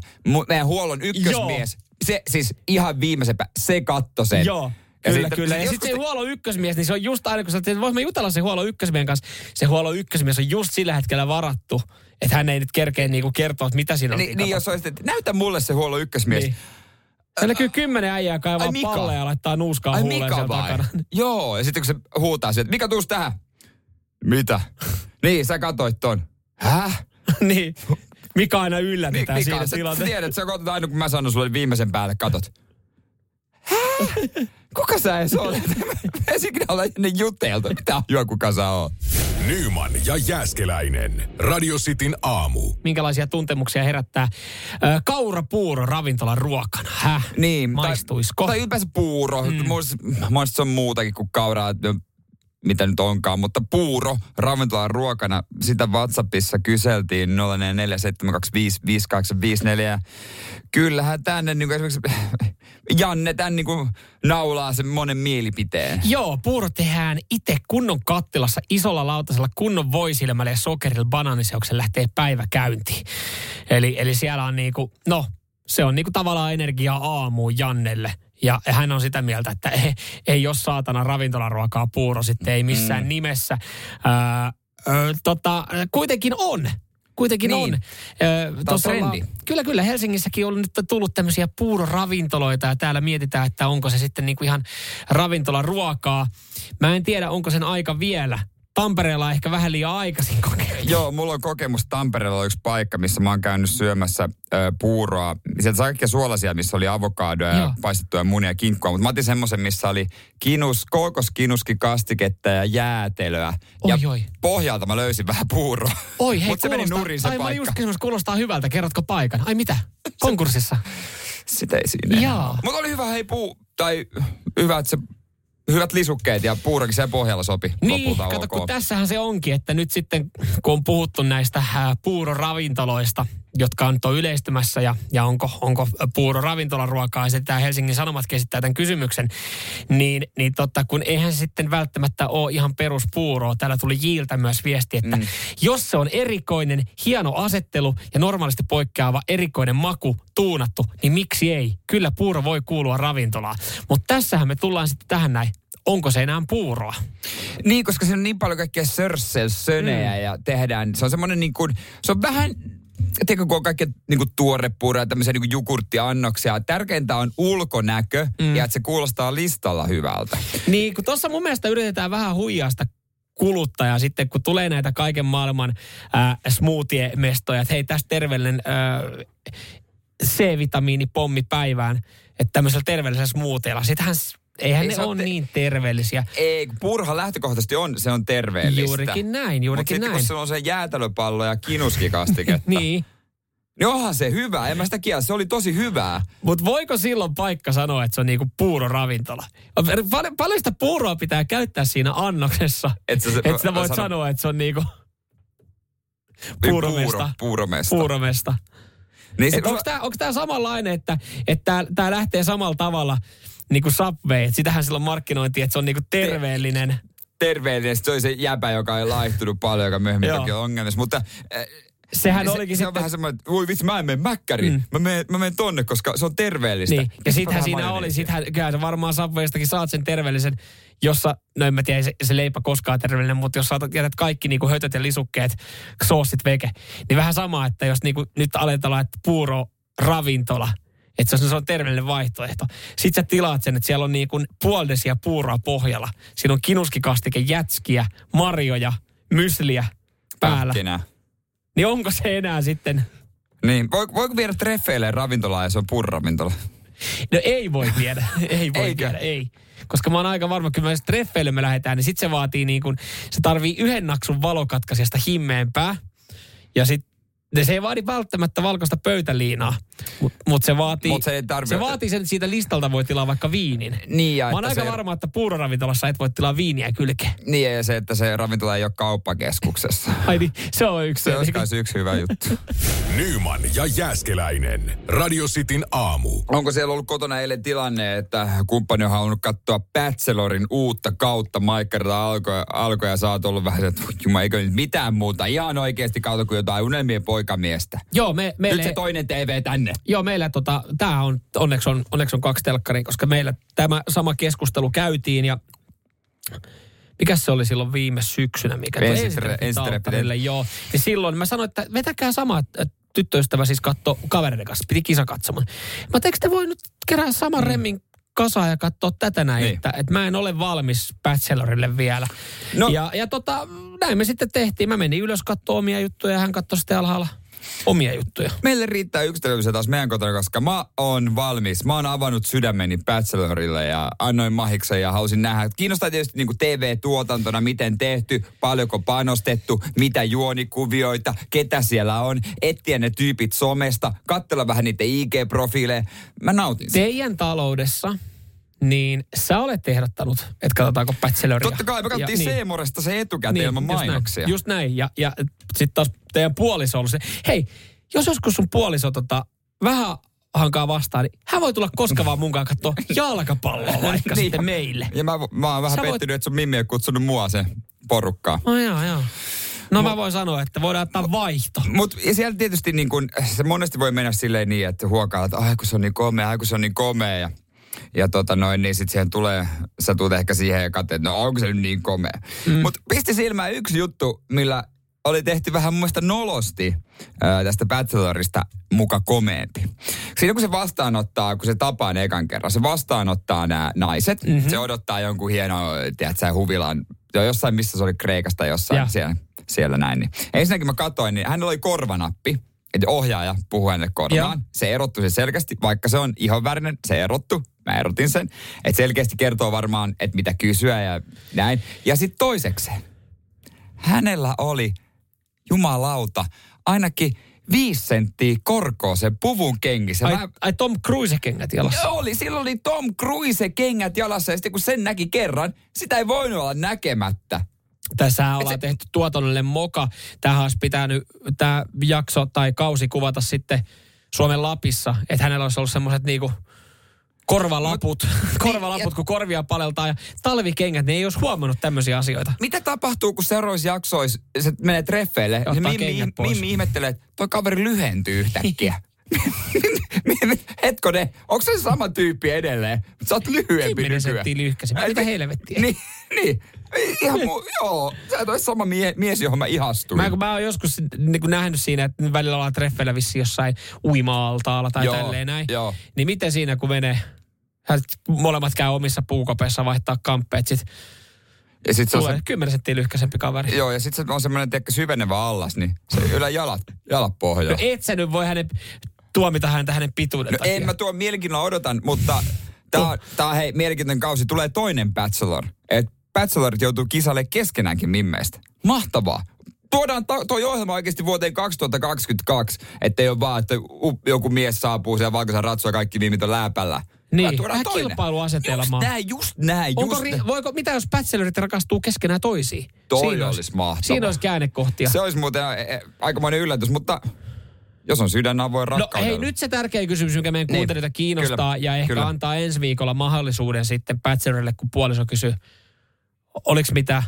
meidän huollon ykkösmies, se siis ihan viimeisempä, se katto sen. Joo. Ja Kyllä, sitten- kyllä. Ja sitten se te- huollon ykkösmies, niin se on just aina, kun sä että voisimme jutella se huollon ykkösmiehen kanssa. Se huollon ykkösmies on just sillä hetkellä varattu, että hän ei nyt kerkeä niinku kertoa, että mitä siinä on. Niin, niin jos olisit, että näytä mulle se huollon ykkösmies. Niin. Se näkyy kymmenen äijää kaivaa Ai palleja ja laittaa nuuskaa Ai huuleen siellä vai? takana. Joo, ja sitten kun se huutaa sieltä, Mika tuus tähän. Mitä? niin, sä katoit ton. Häh? niin. Mika aina yllätetään Mika, siinä tilanteessa. tiedät, sä katsot aina kun mä sanon sulle viimeisen päälle, katot. Häh? Kuka sä edes olet? Me signaalla ennen juteltu. Mitä ajua kuka sä oot? Nyman ja Jääskeläinen. Radio Cityn aamu. Minkälaisia tuntemuksia herättää ö, kaurapuuro ravintolan ruokana? Häh? Niin. Maistuisko? Tai, tai ylipäänsä puuro. Mm. Muista se on muutakin kuin kauraa, mitä nyt onkaan, mutta puuro ravintolan ruokana, sitä WhatsAppissa kyseltiin 0447255854. ja Kyllähän tänne niin esimerkiksi Janne tän niin kuin naulaa sen monen mielipiteen. Joo, puuro tehdään itse kunnon kattilassa isolla lautasella kunnon voisilmällä ja sokerilla banaaniseuksen lähtee päivä käyntiin. Eli, eli siellä on niinku, no se on niinku tavallaan energiaa aamuun Jannelle. Ja hän on sitä mieltä, että ei, ei ole saatana ravintolaruokaa puuro sitten, ei missään mm. nimessä. Ää, ö, tota, kuitenkin on. Kuitenkin Niin. on. Ö, on trendi. ollaan- Kyllä, kyllä. Helsingissäkin on nyt tullut tämmöisiä puuroravintoloita ja täällä mietitään, että onko se sitten niinku ihan ravintolaruokaa. Mä en tiedä, onko sen aika vielä. Tampereella ehkä vähän liian aikaisin kokeilla. Joo, mulla on kokemus Tampereella on yksi paikka, missä mä oon käynyt syömässä ö, puuroa. Sieltä sai kaikkia suolasia, missä oli avokadoja ja paistettuja munia ja kinkkua. Mutta mä otin semmoisen, missä oli kinus, kookoskinuski, kastiketta ja jäätelöä. Oi, ja oi. pohjalta mä löysin vähän puuroa. Oi hei, Mutta se meni nurin se Ai mä paikka. just kysymys, kuulostaa hyvältä. Kerrotko paikan? Ai mitä? Konkurssissa? Sitä ei siinä. Mutta oli hyvä hei puu, tai hyvät se hyvät lisukkeet ja puurokin siellä pohjalla sopi Niin, lopulta kato, ok. kun tässähän se onkin, että nyt sitten kun on puhuttu näistä puuroravintoloista, jotka on nyt on yleistymässä ja, ja onko, onko puuro ravintolaruokaa, ja sitten Helsingin Sanomat esittää tämän kysymyksen, niin, niin totta, kun eihän se sitten välttämättä ole ihan peruspuuroa. Täällä tuli Jiiltä myös viesti, että mm. jos se on erikoinen, hieno asettelu ja normaalisti poikkeava erikoinen maku, tuunattu, niin miksi ei? Kyllä puuro voi kuulua ravintolaan. Mutta tässähän me tullaan sitten tähän näin. Onko se enää puuroa? Niin, koska siinä on niin paljon kaikkea sörsselsönejä mm. ja tehdään. Se on semmoinen niin kuin, se on vähän, tiedätkö, kun on kaikkea niin kuin tuorepuuroja, tämmöisiä niin jogurttiannoksia. Tärkeintä on ulkonäkö mm. ja että se kuulostaa listalla hyvältä. Niin, kun tuossa mun mielestä yritetään vähän huijasta kuluttajaa sitten, kun tulee näitä kaiken maailman äh, smoothie-mestoja, että hei, tässä terveellinen äh, C-vitamiinipommi päivään, että tämmöisellä terveellisellä smoothieella. Sittenhän eihän Ei ne ole te- niin terveellisiä. Ei, kun puurohan lähtökohtaisesti on, se on terveellistä. Juurikin näin, Mutta juurikin sitten näin. kun se on se jäätelöpallo ja kinuskikastiketta, Niin, niin onhan se hyvä. En mä sitä kiellä, se oli tosi hyvää. mutta voiko silloin paikka sanoa, että se on niinku puuroravintola? Pal- paljon sitä puuroa pitää käyttää siinä annoksessa, Et sä- että sä voit sano- sanoa, että se on niinku... Puuromesta. Puuro, puuromesta. Puuromesta. Niin se, Et onko tämä samanlainen, että että tämä lähtee samalla tavalla niin kuin Subway, sitähän silloin markkinointi, että se on niin kuin terveellinen. terveellinen. Sitten se oli se jäbä, joka ei laihtunut paljon, joka myöhemmin teki ongelmissa. Mutta äh, Sehän se, olikin se on sitten... vähän semmoinen, että voi vitsi, mä en mene mäkkäriin. Mm. Mä, menen, mä menen tonne, koska se on terveellistä. Niin, ja Sitten sittenhän siinä oli, sittenhän, kyllä sä varmaan Subwaystakin saat sen terveellisen, jossa, no en mä tiedä, se, se leipä koskaan terveellinen, mutta jos saatat, jätät kaikki niinku hötöt ja lisukkeet, soosit veke, niin vähän sama, että jos niinku, nyt aletaan laittaa puuro ravintola, että se on, se on terveellinen vaihtoehto. Sitten sä tilaat sen, että siellä on niinku puoldesia puuroa pohjalla. Siinä on kinuskikastike, jätskiä, marjoja, mysliä päällä. Pähkinää. Niin onko se enää sitten Niin, voiko, voiko viedä treffeille ravintolaan ja se on purravintola? No ei voi viedä, ei voi Eikö? viedä, ei. Koska mä oon aika varma, kyllä jos treffeille me lähdetään, niin sit se vaatii niin kuin, se tarvii yhden naksun valokatkaisesta himmeempää. Ja sit se ei vaadi välttämättä valkoista pöytäliinaa, mutta mut se vaatii, Mut se se vaatii sen, että siitä listalta voi tilaa vaikka viinin. Niin, ja Mä oon aika se, varma, että puuroravintolassa et voi tilaa viiniä kylkeen. Niin, ja se, että se ravintola ei ole kauppakeskuksessa. Ai niin, se on yksi. Se olisi yksi hyvä juttu. Nyman ja Jääskeläinen. Radio Cityn aamu. Onko siellä ollut kotona eilen tilanne, että kumppani on halunnut katsoa Bachelorin uutta kautta Maikkarilla alkoi, alkoi ja sä oot ollut vähän että juma, eikö nyt mitään muuta. Ihan oikeasti kautta kuin jotain unelmien poikamiestä. Joo, me, meille, Nyt se toinen TV tänne. Joo, meillä tota, tämä on, onneksi on, onneksi on kaksi telkkaria, koska meillä tämä sama keskustelu käytiin ja mikä se oli silloin viime syksynä, mikä Ensi- Ensitreffit ensitreffit- alttarille, joo. Ja silloin mä sanoin, että vetäkää sama, että tyttöystävä siis katto kavereiden kanssa, piti kisa katsomaan. Mä teekö te voi nyt kerää saman mm. remmin kasaan ja katsoa tätä näin, niin. että, että mä en ole valmis Bachelorille vielä. No. Ja, ja tota, näin me sitten tehtiin. Mä menin ylös katsoa omia juttuja ja hän katsoi sitten alhaalla omia juttuja. Meille riittää yksi televisio taas meidän kotona, koska mä oon valmis. Mä oon avannut sydämeni Bachelorille ja annoin mahiksen ja halusin nähdä. Kiinnostaa tietysti niin TV-tuotantona, miten tehty, paljonko panostettu, mitä juonikuvioita, ketä siellä on, etsiä ne tyypit somesta, katsella vähän niiden IG-profiileja. Mä nautin. Teidän taloudessa, niin sä olet ehdottanut, että katsotaanko Bacheloria. Totta kai me Ja- katsottiin niin. Seemoresta se etukäteen ilman just mainoksia. Näin, just näin. Ja, ja sitten taas teidän puoliso on se, hei, jos joskus sun puoliso tota, vähän hankaa vastaan, niin hän voi tulla koska vaan munkaan katsoa jalkapalloa vaikka Niin. sitten meille. Ja mä, mä oon vähän Sä voit- pettynyt, että sun Mimmi ei kutsunut mua sen porukkaan. No joo, joo. No mä voin sanoa, että voidaan ottaa vaihto. Mutta siellä tietysti niin kun, se monesti voi mennä silleen niin, että huokaa, että ai kun se on niin komea, ai kun se on niin komea. Ja, ja tota noin, niin sitten siihen tulee, sä tulet ehkä siihen ja katsoit, että no onko se nyt niin komea. Mm. Mutta pisti silmään yksi juttu, millä oli tehty vähän mielestä nolosti ää, tästä Bachelorista muka komeempi. Siinä kun se vastaanottaa, kun se tapaa ne ekan kerran, se vastaanottaa nämä naiset. Mm-hmm. Se odottaa jonkun hieno, tiedätkö, huvilan, jo jossain missä se oli Kreikasta jossain Ja. siellä, siellä näin. Niin. Ensinnäkin mä katsoin, niin hänellä oli korvanappi. Että ohjaaja puhuu hänelle korvaan. Joo. Se erottu se selkeästi, vaikka se on ihonvärinen, se erottu. Mä erotin sen. Että selkeästi kertoo varmaan, että mitä kysyä ja näin. Ja sitten toisekseen, hänellä oli, jumalauta, ainakin viisi senttiä korkoa sen puvun kengissä. Ai, Mä, ai Tom Cruise-kengät jalassa. oli, silloin oli Tom Cruise kengät jalassa ja sitten kun sen näki kerran, sitä ei voinut olla näkemättä. Tässä ollaan se- tehty tuotannolle moka. Tähän olisi pitänyt tämä jakso tai kausi kuvata sitten Suomen Lapissa, että hänellä olisi ollut semmoiset niinku korvalaput, korvalaput, ja- kun korvia paleltaa ja talvikengät, ne ei olisi huomannut tämmöisiä asioita. Mitä tapahtuu, kun seuraavissa jaksoissa se menee treffeille? Ottaa Niin Mimmi. Mimmi ihmettelee, että toi kaveri lyhentyy yhtäkkiä. Hetkone, onko se sama tyyppi edelleen? Sä oot lyhyempi Kymmenen nykyään. senttiä lyhkäisempi. Mitä helvettiä? Niin, niin. Ihan mu- joo, sä et ole sama mie- mies, johon mä ihastuin. Mä, kun mä oon joskus niin nähnyt siinä, että välillä ollaan treffeillä vissi jossain uima-altaalla tai Joo, tälleen näin. joo. Niin miten siinä, kun menee, molemmat käy omissa puukopeissa vaihtaa kamppeet, sit ja sit se on se, 10 senttiä lyhkäisempi kaveri. joo, ja sit se on semmoinen tiedätkö, syvenevä allas, niin se ylä jalat, jalat pohjaa. No et sä nyt voi hänen tuomita häntä hänen pituuden No takia. en mä tuon mielenkiinnolla odotan, mutta tää, on- tää on hei, mielenkiintoinen kausi. Tulee toinen Bachelor. Et Bachelorit joutuu kisalle keskenäänkin mimmeistä. Mahtavaa. Tuodaan to, toi ohjelma oikeasti vuoteen 2022, ettei ole vaan, että joku mies saapuu siellä valkoisen ratsuja ja kaikki mimmit on lääpällä. Niin, vähän kilpailuasetelmaa. Just näin, just näin. Onko, just ri, näin. voiko, mitä jos bachelorit rakastuu keskenään toisiin? Toi Siinä olisi mahtavaa. Siinä olisi käännekohtia. Se olisi muuten aikamoinen yllätys, mutta jos on sydän avoin No rakkaudella. hei, nyt se tärkeä kysymys, mikä meidän Niin. kuuntelijoita kiinnostaa Kyllä. ja ehkä Kyllä. antaa ensi viikolla mahdollisuuden sitten Bachelorille, kun puoliso kysyy, oliko mitä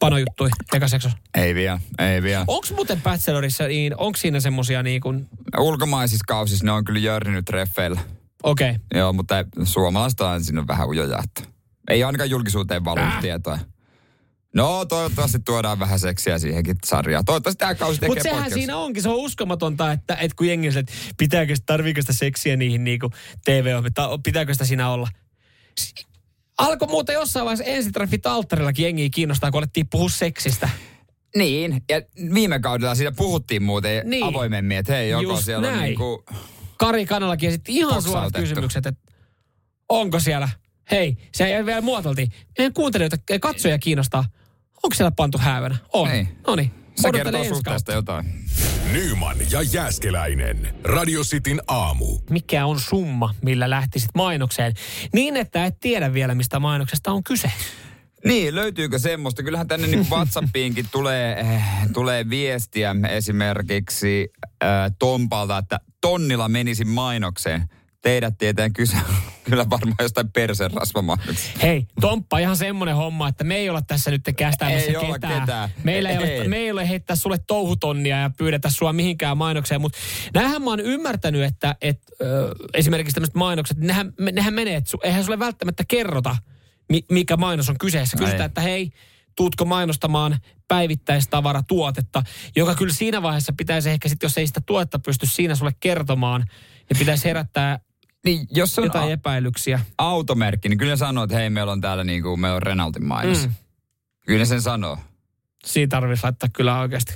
panojuttui ekaseksos. Ei vielä, ei vielä. Onko muuten Bachelorissa, niin onko siinä semmosia niin kuin, Ulkomaisissa kausissa ne on kyllä jörninyt treffeillä. okei, okay. Joo, mutta suomalaista on siinä vähän ujoja, että ei ainakaan julkisuuteen valunut Äh. tietoa. No, toivottavasti tuodaan vähän seksiä siihenkin sarjaan. Toivottavasti tämä kausi tekee Mutta sehän poikkeuksen. siinä onkin, se on uskomatonta, että, että kun jengi että pitääkö, sitä- tarviiko sitä seksiä niihin niinku tv pitääkö sitä siinä olla. Alkoi muuten jossain vaiheessa ensitreffit alttarillakin jengiä kiinnostaa, kun alettiin puhua seksistä. Niin, ja viime kaudella siitä puhuttiin muuten Niin. avoimemmin, että hei, joko Just siellä näin. niinku... Kari Kanalakin esitti ihan suorat kysymykset, että onko siellä, hei, se ei vielä muotoiltiin. Meidän kuuntelijoita, katsoja kiinnostaa, onko siellä pantu häävänä? On. Ei. No niin, Se kertoo suhteesta jotain. Nyman ja Jääskeläinen. Radio Cityn aamu. Mikä on summa, millä lähtisit mainokseen, niin että et tiedä vielä, mistä mainoksesta on kyse. Niin, löytyykö semmoista? Kyllähän tänne niin WhatsAppiinkin tulee, eh, tulee viestiä esimerkiksi äh, Tompalta, että tonnilla menisin mainokseen. Teidät tietää kyse kyllä varmaan jostain perserasvamainoksesta. Hei, Tomppa, ihan semmoinen homma, että me ei olla tässä nyt kästäämässä Ei ketään. ketään. Meillä ei, ole, Ei. me ei ole heittää sulle touhutonnia ja pyydetä sua mihinkään mainokseen, mutta näähän mä oon ymmärtänyt, että et, ö, esimerkiksi tämmöiset mainokset, nehän, nehän menee, että su, eihän sulle välttämättä kerrota, mi, mikä mainos on kyseessä. Kysytään, Ei. että hei, tuutko mainostamaan päivittäistavaratuotetta, joka kyllä siinä vaiheessa pitäisi ehkä sitten, jos ei sitä tuotetta pysty siinä sulle kertomaan, niin pitäisi herättää Niin, jos on jotain a- epäilyksiä. automerkki, niin kyllä sanoo, että hei, meillä on täällä niinku, meillä on Renaultin mainos. Mm. Kyllä sen sanoo. Siinä tarvitsisi laittaa kyllä oikeasti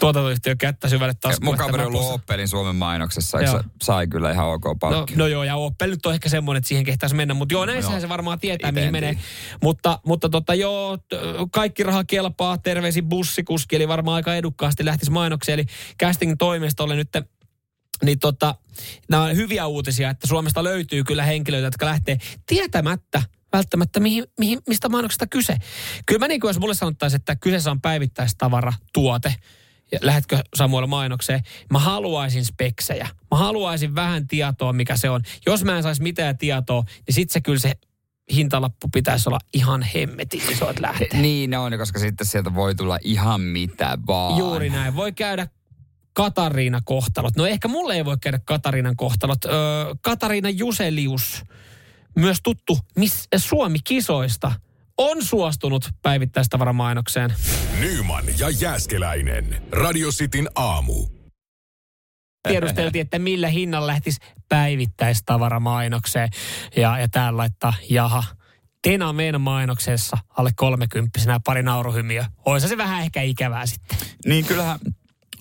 tuotantoyhtiö kättä syvälle taskuun. Mun kaveri on Opelin Suomen mainoksessa, eikö Joo. se sai kyllä ihan ok No, palkki. no joo, ja Opel nyt on ehkä semmoinen, että siihen kehtäisi mennä, mutta joo, näissähän Joo. se varmaan tietää, Ite mihin en menee. Mutta, mutta tota, joo, kaikki raha kelpaa, terveisin bussikuski, eli varmaan aika edukkaasti lähtisi mainokseen. Eli casting toimistolle nyt niin tota, nämä on hyviä uutisia, että Suomesta löytyy kyllä henkilöitä, jotka lähtee tietämättä välttämättä, mihin, mihin, mistä mainoksesta kyse. Kyllä mä niin kuin, jos mulle sanottaisiin, että kyseessä on päivittäistavara, tuote, ja lähdetkö Samuel mainokseen, mä haluaisin speksejä. Mä haluaisin vähän tietoa, mikä se on. Jos mä en saisi mitään tietoa, niin sit se kyllä se hintalappu pitäisi olla ihan hemmetin iso, että lähtee. Niin on, koska sitten sieltä voi tulla ihan mitä vaan. Juuri näin. Voi käydä Katariina kohtalot. No ehkä mulle ei voi käydä Katariinan kohtalot. Öö, Katariina Juselius, myös tuttu Miss Suomi-kisoista, on suostunut päivittäistavaramainokseen. Nyman ja Jääskeläinen. Radio Cityn aamu. Tiedusteltiin, että millä hinnalla lähtisi päivittäistavaramainokseen. Ja, ja täällä laittaa, jaha, Tena meidän mainoksessa alle 30 pari nauruhymiö. Oisa se vähän ehkä ikävää sitten. Niin kyllähän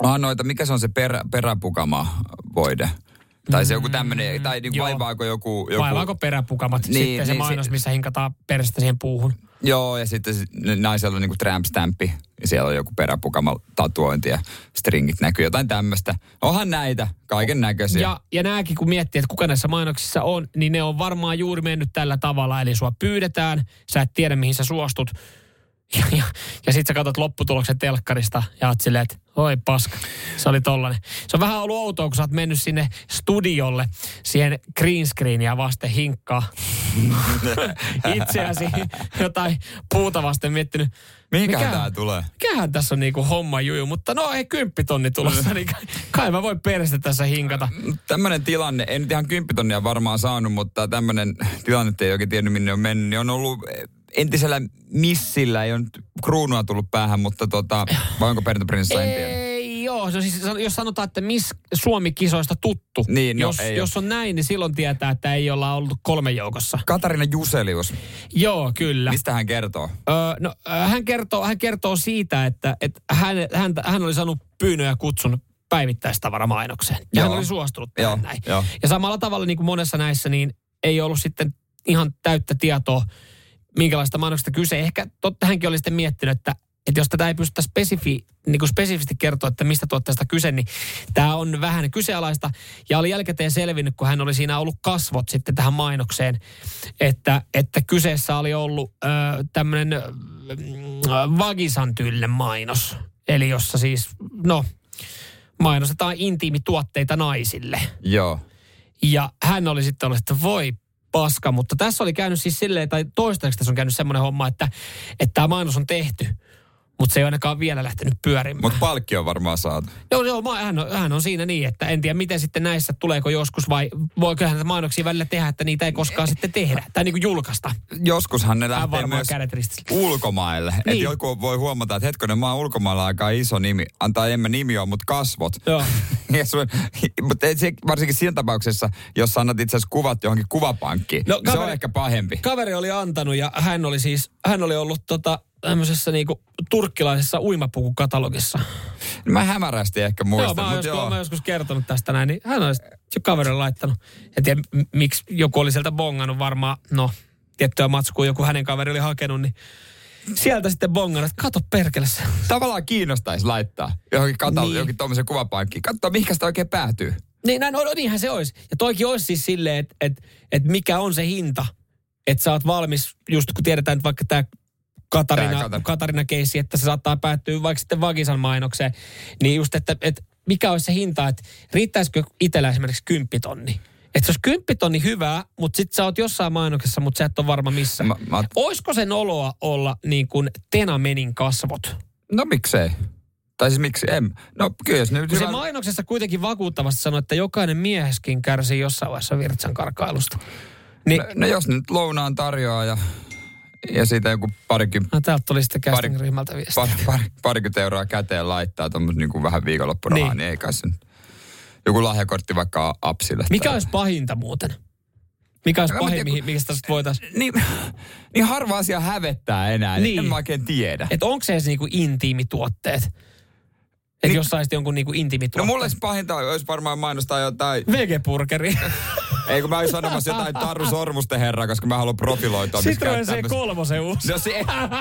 onhan noita, mikä se on se perä, peräpukama voide? Tai se joku tämmöinen, tai niin vaivaako joku... joku Vaivaako peräpukamat Niin, sitten se niin, mainos, si- missä hinkataan perästä siihen puuhun? Joo, ja sitten se- naisella on niinku tramp stampi, ja siellä on joku peräpukama tatuointi ja stringit näkyy, jotain tämmöistä. Onhan näitä, kaiken näköisiä. Ja, ja nämäkin, kun miettii, että kuka näissä mainoksissa on, niin ne on varmaan juuri mennyt tällä tavalla. Eli sua pyydetään, sä et tiedä mihin sä suostut. Ja, ja, ja sit sä katsot lopputuloksen telkkarista ja oot silleen, että oi paska, se oli tollanen. Se on vähän ollut outoa, kun sä oot mennyt sinne studiolle siihen green screenia vasten hinkkaa itseäsi jotain puuta vasten miettinyt. Mikä- tää tulee? Mikähän tässä on niinku homma juju, mutta no ei kymppitonni tulossa, niin kai- kai mä voin perste tässä hinkata. Tämmöinen tilanne, en nyt ihan kymppitonnia varmaan saanut, mutta tämmöinen tilanne, ei oikein tiennyt minne on mennyt, niin on ollut entisellä missillä, ei ole nyt kruunua tullut päähän, mutta tota, vai onko perintöprinssillä, en tiedä. Ei joo, no siis jos sanotaan, että miss Suomi-kisoista tuttu. Niin, no, jos, ei jos on näin, niin silloin tietää, että ei olla ollut kolme joukossa. Katarina Juselius, Joo, kyllä. mistä hän kertoo? Öö, no, hän, kertoo, hän kertoo siitä, että, että hän, hän, hän oli saanut pyynnön ja kutsun päivittäistavaramainokseen. Ja Joo. hän oli suostunut tähän Joo, näin. joo. Ja samalla tavalla niin kuin monessa näissä, niin ei ollut sitten ihan täyttä tietoa, minkälaista mainoksesta kyse. Ehkä totta hänkin oli sitten miettinyt, että että jos tätä ei pystytä spesifi, niin kuin spesifisti kertoa, että mistä tuotteesta kyse, niin tämä on vähän kyseenalaista. Ja oli jälkikäteen selvinnyt, kun hän oli siinä ollut kasvot sitten tähän mainokseen, että, että kyseessä oli ollut ö, tämmöinen ö, Vagisan tyylinen mainos. Eli jossa siis, no, mainostetaan intiimituotteita naisille. Joo. Ja hän oli sitten ollut, että voi paska, mutta tässä oli käynyt siis silleen, tai toistaiseksi tässä on käynyt semmoinen homma, että, että tämä mainos on tehty – mutta se ei ainakaan vielä lähtenyt pyörimään. Mutta palkki on varmaan saatu. Joo, joo hän, on, hän on siinä niin, että en tiedä miten sitten näissä, tuleeko joskus vai voiko hän mainoksia välillä tehdä, että niitä ei koskaan sitten tehdä tai niin kuin julkaista. Joskushan ne lähtee myös ulkomaille. Niin. Että joku voi huomata, että hetkonen, mä oon ulkomailla aika iso nimi, antaa emme nimi on, mutta kasvot. Joo. mutta se, varsinkin siinä tapauksessa, jos annat itse asiassa kuvat johonkin kuvapankkiin, no, kaveri, se on ehkä pahempi. Kaveri oli antanut ja hän oli siis, hän oli ollut tota, tämmöisessä niinku turkkilaisessa uimapukukatalogissa. Mä hämärästi ehkä muistan. Joo, mä joskus, joo. Mä joskus kertonut tästä näin, niin hän olisi kaverille laittanut. En tiedä, miksi joku oli sieltä bongannut varmaan, no, tiettyä matskua joku hänen kaveri oli hakenut, niin sieltä sitten bongannut, että kato perkele Tavallaan kiinnostaisi laittaa johonkin, katal- niin. johonkin tuommoisen kuvapaikkiin. Katso, mihinkä sitä oikein päätyy. Niin, näin, no, no niinhän se olisi. Ja toikin olisi siis silleen, että et, et mikä on se hinta, että sä oot valmis, just kun tiedetään, että vaikka tämä Katarina, Katarina keissi, että se saattaa päättyä vaikka sitten Vagisan mainokseen. Niin just, että, että mikä olisi se hinta, että riittäisikö itsellä esimerkiksi kymppitonni? Että se olisi kymppitonni hyvää, mutta sitten sä oot jossain mainoksessa, mutta sä et ole varma missä. Mä, mä... Oisko sen oloa olla niin kuin Tenamenin kasvot? No miksei. Tai siis miksi en? No kyllä se nyt hyvä... Se mainoksessa kuitenkin vakuuttavasti sanoi, että jokainen mieheskin kärsii jossain vaiheessa virtsan karkailusta. Niin, no, no jos nyt lounaan tarjoaa ja ja siitä joku parikymmentä... No täältä tuli sitten casting-ryhmältä viestiä. Pari, pari, parikymmentä euroa käteen laittaa tuommoista niin kuin vähän viikonloppurahaa, niin. niin ei kai sen... Joku lahjakortti vaikka Apsille. Mikä tai... olisi pahinta muuten? Mikä olisi pahin, mihin, mistä tästä voitaisiin... Niin, niin harva asia hävettää enää, niin. en mä oikein tiedä. Että onko se edes niinku intiimituotteet? Että niin, jos saisit jonkun niinku intiimituotteen. No mulle pahinta olisi varmaan mainostaa jotain... Vegeburgeri. Ei kun mä olisin sanomassa jotain Taru Sormusten herra, koska mä haluan profiloitua. Citroen C3 uusi. No se,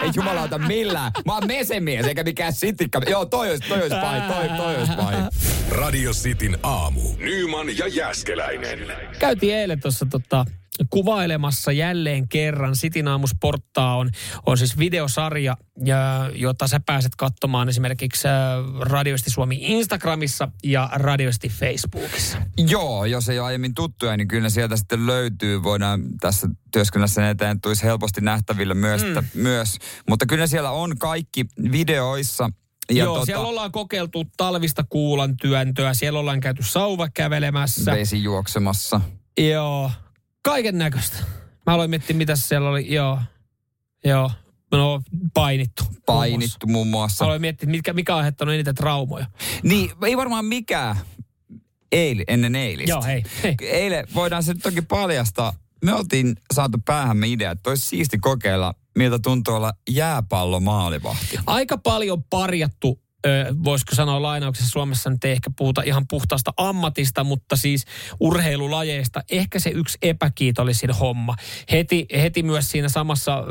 ei jumalauta millään. Mä oon mesemies, eikä mikään sitikka. Joo, toi olisi, toi olisi pahin, toi, toi olisi pahin. Radio Cityn aamu. Nyman ja Jäskeläinen. Käytiin eilen tuossa tota, kuvailemassa jälleen kerran. Sitin aamusporttaa on, on siis videosarja, ja, jota sä pääset katsomaan esimerkiksi äh, Radioisti Suomi Instagramissa ja Radioisti Facebookissa. Joo, jos ei ole aiemmin tuttuja, niin kyllä sieltä sitten löytyy. Voidaan tässä työskennellä sen eteen, tulisi helposti nähtäville myös. Mm. myös. Mutta kyllä siellä on kaikki videoissa. Ja Joo, tota, siellä ollaan kokeiltu talvista kuulan työntöä, siellä ollaan käyty sauva kävelemässä. Vesi juoksemassa. Joo, Kaiken näköistä. Mä aloin miettiä, mitä siellä oli. Joo. Joo. No, painittu. Painittu muun muassa. Mä aloin miettiä, mikä, mikä on aiheuttanut eniten traumoja. Niin, ei varmaan mikään eili, ennen eilistä. Joo, hei. hei. Eilen voidaan se toki paljastaa. Me oltiin saatu päähämme idea, että olisi siisti kokeilla, miltä tuntuu olla jääpallomaalivahti. Aika paljon parjattu voisiko sanoa lainauksessa Suomessa nyt ei ehkä puhuta ihan puhtaasta ammatista, mutta siis urheilulajeista. Ehkä se yksi epäkiitollisin homma. Heti, heti myös siinä samassa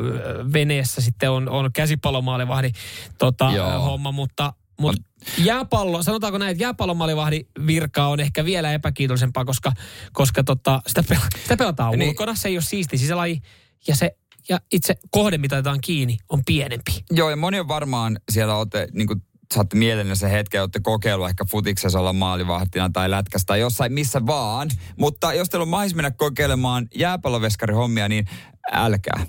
veneessä sitten on, on käsipallomaalivahdin tota, homma, mutta mutta jääpallo, sanotaanko näin, että jääpallomaalivahdi virka on ehkä vielä epäkiitollisempaa, koska, koska tota, sitä, pel- sitä pelataan niin. ulkona. Se ei ole siisti sisälaji ja se ja itse kohde, mitä otetaan kiinni, on pienempi. Joo, ja moni on varmaan siellä olette, niin kuin saatte mielenne se hetken, olette kokeillut ehkä futiksessa olla maalivahtina tai lätkästä tai jossain missä vaan. Mutta jos teillä on mahis mennä kokeilemaan jääpalloveskarihommia, niin älkää.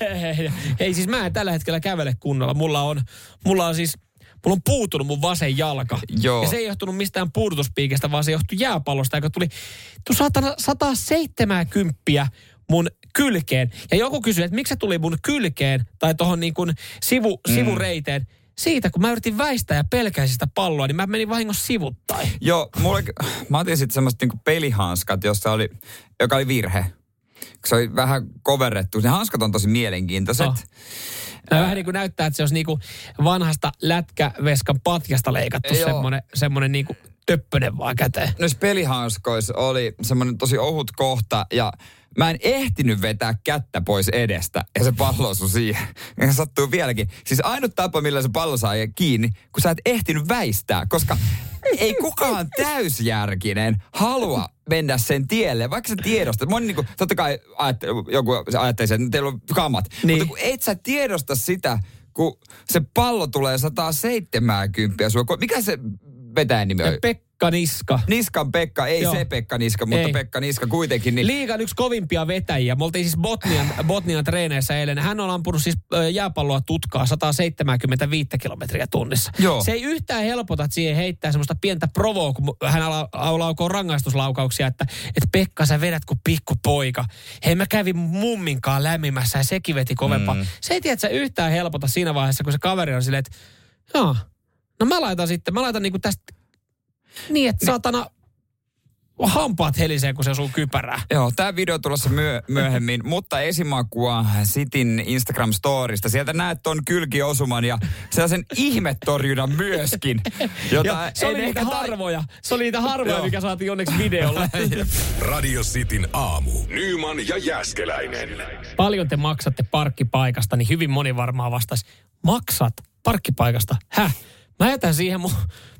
Ei siis mä en tällä hetkellä kävele kunnolla. Mulla on, mulla on siis mulla on puutunut mun vasen jalka. Joo. Ja se ei johtunut mistään puudutuspiikestä, vaan se johtui jääpallosta, joka tuli tu satana, 170 mun kylkeen. Ja joku kysyi, että miksi se tuli mun kylkeen tai tuohon niin kuin sivu, mm. sivureiteen siitä, kun mä yritin väistää ja pelkäisin sitä palloa, niin mä menin vahingossa sivuttain. Joo, mulle, mä otin sitten semmoista niinku pelihanskat, jossa oli, joka oli virhe. Se oli vähän koverrettu. Ne hanskat on tosi mielenkiintoiset. Oh. Vähän niin kuin näyttää, että se olisi niin kuin vanhasta lätkäveskan patjasta leikattu semmoinen, semmoinen niin kuin töppönen vaan käteen. Noissa pelihauskoissa oli semmoinen tosi ohut kohta ja mä en ehtinyt vetää kättä pois edestä ja se pallo osui siihen. Ja sattuu vieläkin. Siis ainut tapa, millä se pallo saa kiinni, kun sä et ehtinyt väistää, koska ei kukaan täysjärkinen halua mennä sen tielle, vaikka sä tiedostat. Moni niinku, totta kai ajatte, joku ajattelee, että teillä on kamat. Niin. Mutta kun et sä tiedosta sitä, kun se pallo tulee 170 sua. Mikä se vetäjän nimi on? Pekka Niska. Niskan Pekka, ei Joo. se Pekka Niska, mutta Ei. Pekka Niska kuitenkin. Niin, Liigan yksi kovimpia vetäjiä. Me oltiin siis Botnian, Botnian treeneissä eilen. Hän on ampunut siis jääpalloa tutkaa 175 kilometriä tunnissa. Joo. Se ei yhtään helpota, että siihen heittää semmoista pientä provoa, kun hän ala- laukoo rangaistuslaukauksia, että, että Pekka sä vedät kuin pikkupoika. Hei mä kävin mumminkaan lämmimässä ja sekin veti kovempaa. Mm. Se ei tiedä, että sä yhtään helpota siinä vaiheessa, kun se kaveri on silleen, että joo, no mä laitan sitten, mä laitan niinku tästä niin, että saatana hampaat helisee, kun se osuu kypärää. Joo, tämä video tulossa myö- myöhemmin, mutta esimakua Sitin Instagram-storista. Sieltä näet ton kylkiosuman ja sellaisen ihmetorjunnan myöskin. Jota Ja se oli niitä harvoja. Se oli niitä harvoja, Joo. mikä saatiin onneksi videolle. Radio Cityn aamu. Nyman ja Jäskeläinen. Paljon te maksatte parkkipaikasta, niin hyvin moni varmaan vastasi, maksat parkkipaikasta? Häh? Mä jätän siihen mun,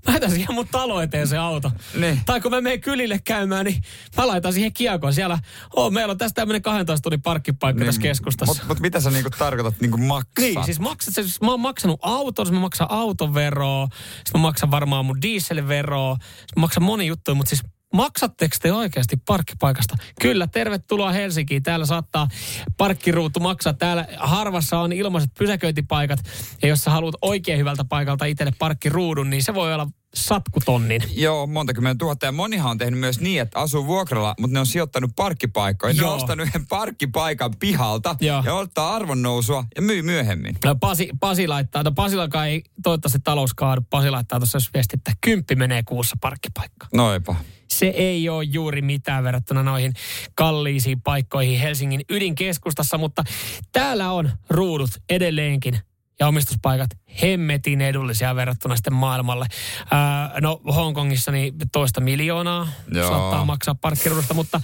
mä jätän siihen mun talo eteen se auto. Niin. Tai kun mä menen kylille käymään, niin mä laitan siihen kiekon. Siellä, oh, meillä on tässä tämmöinen 12 tunnin parkkipaikka tässä keskustassa. Mutta mut mitä sä niinku tarkoitat niinku maksat? Niin, siis maksat, siis mä oon maksanut auton, siis mä maksan autoveroa, siis mä maksan varmaan mun dieselveroa, siis mä maksan moni juttuja, mutta siis maksatteko te oikeasti parkkipaikasta? Kyllä, tervetuloa Helsinkiin. Täällä saattaa parkkiruutu maksaa. Täällä harvassa on ilmaiset pysäköintipaikat. Ja jos sä haluat oikein hyvältä paikalta itselle parkkiruudun, niin se voi olla satkutonnin. Joo, monta kymmentä tuhatta. Ja monihan on tehnyt myös niin, että asuu vuokralla, mutta ne on sijoittanut parkkipaikkoja. Ne Joo. on ostanut yhden parkkipaikan pihalta Joo. ja ottaa arvonnousua ja myy myöhemmin. No Pasi, Pasi laittaa, no Pasillakaan ei toivottavasti talous kaadu. Pasi laittaa tuossa viesti, että kymppi menee kuussa parkkipaikkaan. Noipa. Se ei ole juuri mitään verrattuna noihin kalliisiin paikkoihin Helsingin ydinkeskustassa, mutta täällä on ruudut edelleenkin ja omistuspaikat hemmetin edullisia verrattuna sitten maailmalle. Ää, no Hongkongissa niin toista miljoonaa Joo. saattaa maksaa parkkiruudusta, mutta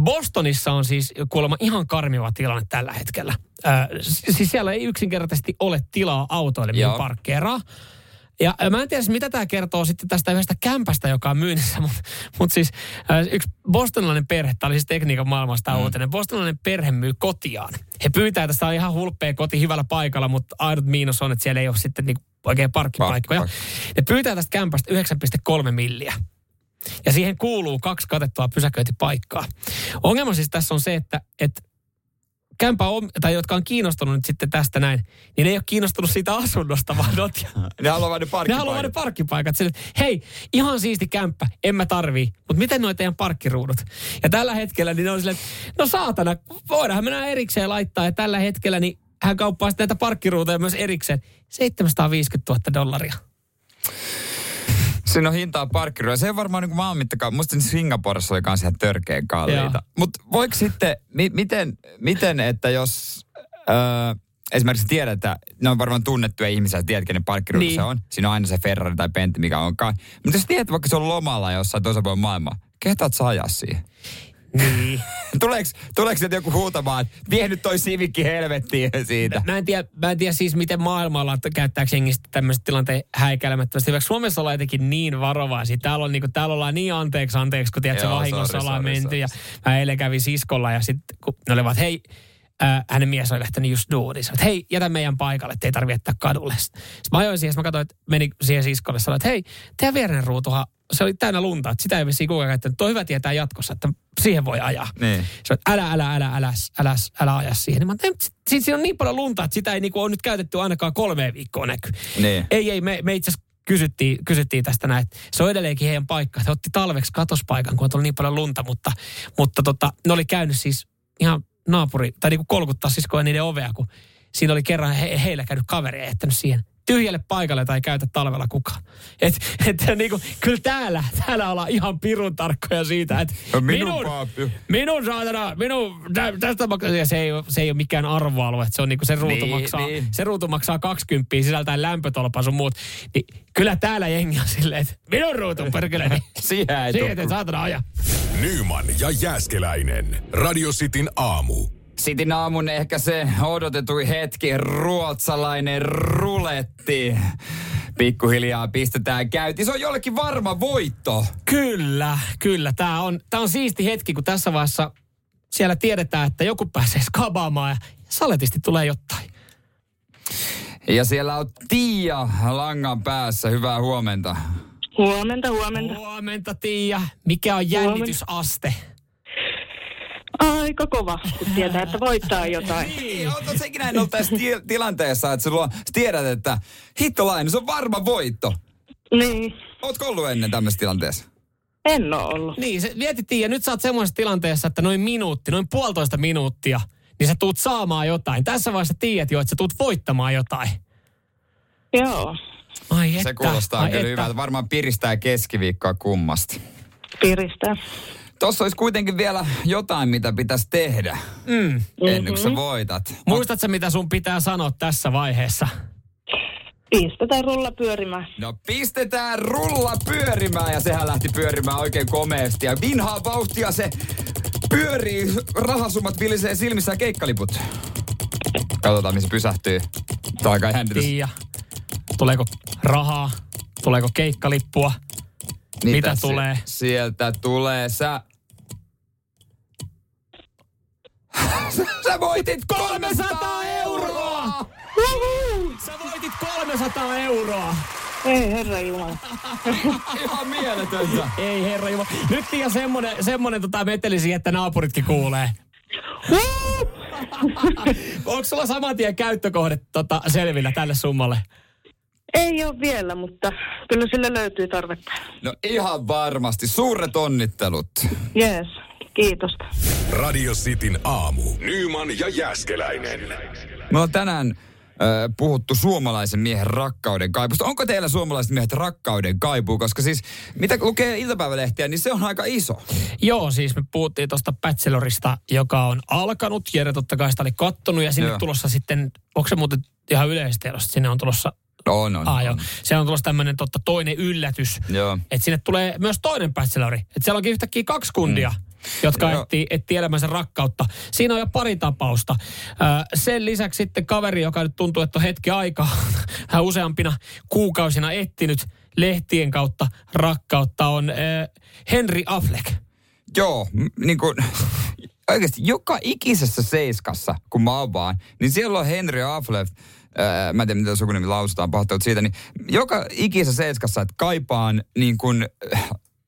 Bostonissa on siis kuulemma ihan karmiva tilanne tällä hetkellä. Ää, siis siellä ei yksinkertaisesti ole tilaa autoille, mihin parkkeeraa. Ja mä en tiedä, mitä tämä kertoo sitten tästä yhdestä kämpästä, joka on myynnissä, mutta mut siis äh, yksi bostonilainen perhe, tämä oli siis tekniikan maailmasta mm. uutinen, bostonilainen perhe myy kotiaan. He pyytää, että tämä on ihan hulppea koti hyvällä paikalla, mutta ainut miinus on, että siellä ei ole sitten niinku oikein parkkipaikkoja. Parkkipaikka. Ne pyytää tästä kämpästä 9,3 milliä. Ja siihen kuuluu kaksi katettua pysäköintipaikkaa. Ongelma siis tässä on se, että, että kämpä on, tai jotka on kiinnostunut nyt sitten tästä näin, niin ne ei ole kiinnostunut siitä asunnosta, vaan ne Ne haluaa vain ne ne parkkipaikat. haluaa ne parkkipaikat. Sille, hei, ihan siisti kämppä, en mä tarvii. Mutta miten noi teidän parkkiruudut? Ja tällä hetkellä niin ne on silleen, että no saatana, voidaanhan mennä erikseen laittaa. Ja tällä hetkellä niin hän kauppaa näitä parkkiruutuja myös erikseen. 750 000 dollaria. Siinä on hintaa parkkiruja. Se on varmaan niin kuin maan mittakaan. Musta Singaporessa oli kans ihan törkeän kalliita. Mutta voiko sitten, mi- miten, miten, että jos... Öö, esimerkiksi tiedät, että ne on varmaan tunnettuja ihmisiä, tiedät, kenen parkkiruutu Niin. se on. Siinä on aina se Ferrari tai Bentley, mikä onkaan. Mutta jos tiedät, vaikka se on lomalla jossain toisella puolella maailmaa, kehtaat sä ajaa siihen? Niin. Tuleeko, tuleeko sieltä joku huutamaan, että vie nyt toi Civicki helvettiin siitä? Mä en, tiedä, mä en tiedä siis, miten maailmalla että käyttääkö jengistä tämmöistä tilanteen häikäilemättömästi. Vaikka Suomessa ollaan jotenkin niin varovaisia. Täällä, on, niinku, täällä ollaan niin anteeksi anteeksi, kun tiedät, se Joo, vahingossa sorry, ollaan sorry, menty. sorry. Ja mä eilen kävin siskolla ja sitten kun ne olivat, hei, äh, hänen mies oli lähtenyt just duuniin. Sanoin, että hei, jätä meidän paikalle, että ei tarvitse jättää kadulle. Sitten mä ajoin siihen, mä katsoin, että meni siihen siskolle. Sanoin, että hei, teidän vierinen ruutuhan, se oli täynnä lunta, että sitä ei vissiin kukaan käyttänyt. Tuo on hyvä tietää jatkossa, että siihen voi ajaa. Niin. Se on, älä, älä, älä, älä, älä, älä aja siihen. Niin mä sit- siinä on niin paljon lunta, että sitä ei niinku ole nyt käytetty ainakaan kolme viikkoa näky. Niin. Ei, ei, me, me itse asiassa kysyttiin, kysyttiin tästä näin, että se on edelleenkin heidän paikka. He otti talveksi katospaikan, kun on tullut niin paljon lunta, mutta, mutta tota, ne oli käynyt siis ihan naapuri, tai niinku kolkuttaa siskoja niiden ovea, kun siinä oli kerran he, heillä käynyt kaveri ja jättänyt siihen tyhjälle paikalle tai käytä talvella kukaan. Et, et, niinku, kyllä täällä, täällä ollaan ihan pirun tarkkoja siitä, että No minun minun, minun saatana, minun, tä, tästä maksaa, se ei, ole- se ei ole mikään arvoalue, että se on niinku se ruutu, Niin, maksaa, niin. se ruutu maksaa 20 sisältäen lämpötolpan sun muut. Niin kyllä täällä jengi on silleen, että minun ruutu perkele, niin Siihen ei siihen saatana aja. Nyman ja Jääskeläinen. Radio Cityn aamu. Sitin aamun ehkä se odotetui hetki, ruotsalainen ruletti. Pikkuhiljaa pistetään käyntiin. Se on jollekin varma voitto. Kyllä, kyllä. Tämä on, tää on siisti hetki, kun tässä vaiheessa siellä tiedetään, että joku pääsee skabaamaan ja saletisti tulee jotain. Ja siellä on Tiia langan päässä. Hyvää huomenta. Huomenta, huomenta. Huomenta, Tiia. Mikä on jännitysaste? Aika kova, kun tietää, että voittaa jotain. Niin, ootko sekin näin ollut tässä ti- tilanteessa, että sulla, tiedät, että hittolainen, se on varma voitto. Niin, Ootko ollut ennen tämmöisessä tilanteessa? en ole ollut. Niin, se mietittiin, ja nyt sä oot semmoisessa tilanteessa, että noin minuutti, noin puolitoista minuuttia, niin sä tuut saamaan jotain. Tässä vaiheessa tiedät jo, että sä tuut voittamaan jotain. Joo, Ai että, Se kuulostaa ai kyllä että. hyvältä. Varmaan piristää keskiviikkoa kummasti. piristää. Tossa olisi kuitenkin vielä jotain, mitä pitäisi tehdä Mm. ennen kuin sä voitat. Muistatko, mitä sun pitää sanoa tässä vaiheessa? Pistetään rulla pyörimään. No pistetään rulla pyörimään ja sehän lähti pyörimään oikein komeasti. Ja vinhaa vauhtia se pyörii, rahasummat vilisee silmissä ja keikkaliput. Katsotaan, missä pysähtyy. Tämä on aika jännitys. Tiia, tuleeko rahaa? Tuleeko keikkalippua? Mitä si- tulee? Sieltä tulee sä... sä voitit 300 euroa! Sä voitit 300 euroa! Ei herra Jumala. Ihan mieletöntä. Ei herra Jumala. Nyt Tiia semmonen, semmonen tota meteli siihen, että naapuritkin kuulee. Onko sulla saman tien käyttökohde tota, selvillä tälle summalle? Ei ole vielä, mutta kyllä sille löytyy tarvetta. No ihan varmasti. Suuret onnittelut. Jees, kiitosta. Radio Cityn aamu. Nyman ja Jääskeläinen. Me on tänään puhuttu suomalaisen miehen rakkauden kaipusta. Onko teillä suomalaiset miehet rakkauden kaipuu? Koska siis, mitä lukee iltapäivälehtiä, niin se on aika iso. Joo, siis me puhuttiin tuosta Bachelorista, joka on alkanut. Jere totta kai sitä oli kattonut ja sinne Joo. tulossa sitten, onko se muuten ihan yleistiedosta, sinne on tulossa, No, on, on. ah, joo, on. siellä on tulossa tämmöinen totta toinen yllätys. Joo. Että sinne tulee myös toinen bachelori. Että siellä onkin yhtäkkiä kaksi kundia, mm. Jotka Joo. etsii, etsii elämänsä rakkautta. Siinä on jo pari tapausta. Sen lisäksi sitten kaveri, joka nyt tuntuu, että on hetki aikaa, hän useampina kuukausina etsinyt lehtien kautta rakkautta, on Henry Affleck. Joo, niin kuin, oikeasti joka ikisessä seiskassa, kun mä avaan, niin siellä on Henry Affleck, ää, mä en tiedä, miten sukunimi lausutaan, pahoittelut siitä, niin joka ikisessä seiskassa, että kaipaan niin kuin,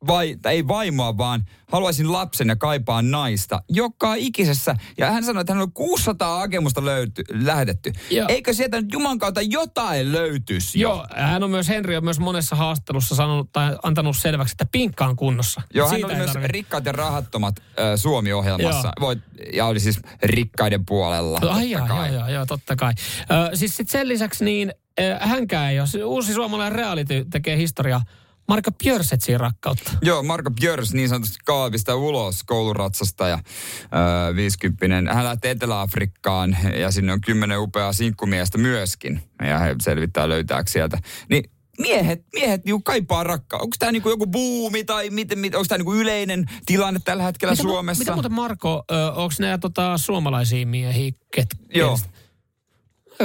vai, tai ei vaimoa, vaan haluaisin lapsen ja kaipaan naista. Joka ikisessä. Ja hän sanoi, että hän on 600 hakemusta löyty, lähetetty. Joo. Eikö sieltä nyt Juman kautta jotain löytyisi? jo? Joo, hän on myös, Henry on myös monessa haastattelussa sanonut tai antanut selväksi, että pinkka on kunnossa. Joo, hän Siitä oli ei myös tarvi- Rikkaat ja rahattomat äh, Suomi-ohjelmassa. Joo. Voit, ja oli siis rikkaiden puolella. Ai totta joo, kai. joo, joo, joo, totta kai. Ö, siis sit sen lisäksi niin ö, hänkään ei ole. Uusi suomalainen reality tekee historiaa. Marko Björsetsiin rakkautta. Joo, Marko Björs niin sanotusti kaavista ulos kouluratsasta ja äh, 50 Hän lähtee Etelä-Afrikkaan ja sinne on kymmenen upeaa sinkkumiestä myöskin. Ja he selvittää löytääkö sieltä. Niin miehet, miehet niinku kaipaa rakkaa. Onko tämä niinku joku buumi tai miten, miten, onko tämä niinku yleinen tilanne tällä hetkellä Mitä mu- Suomessa? Mitä muuten Marko, onko nämä tota, suomalaisia miehiä? Ket, Joo. Aika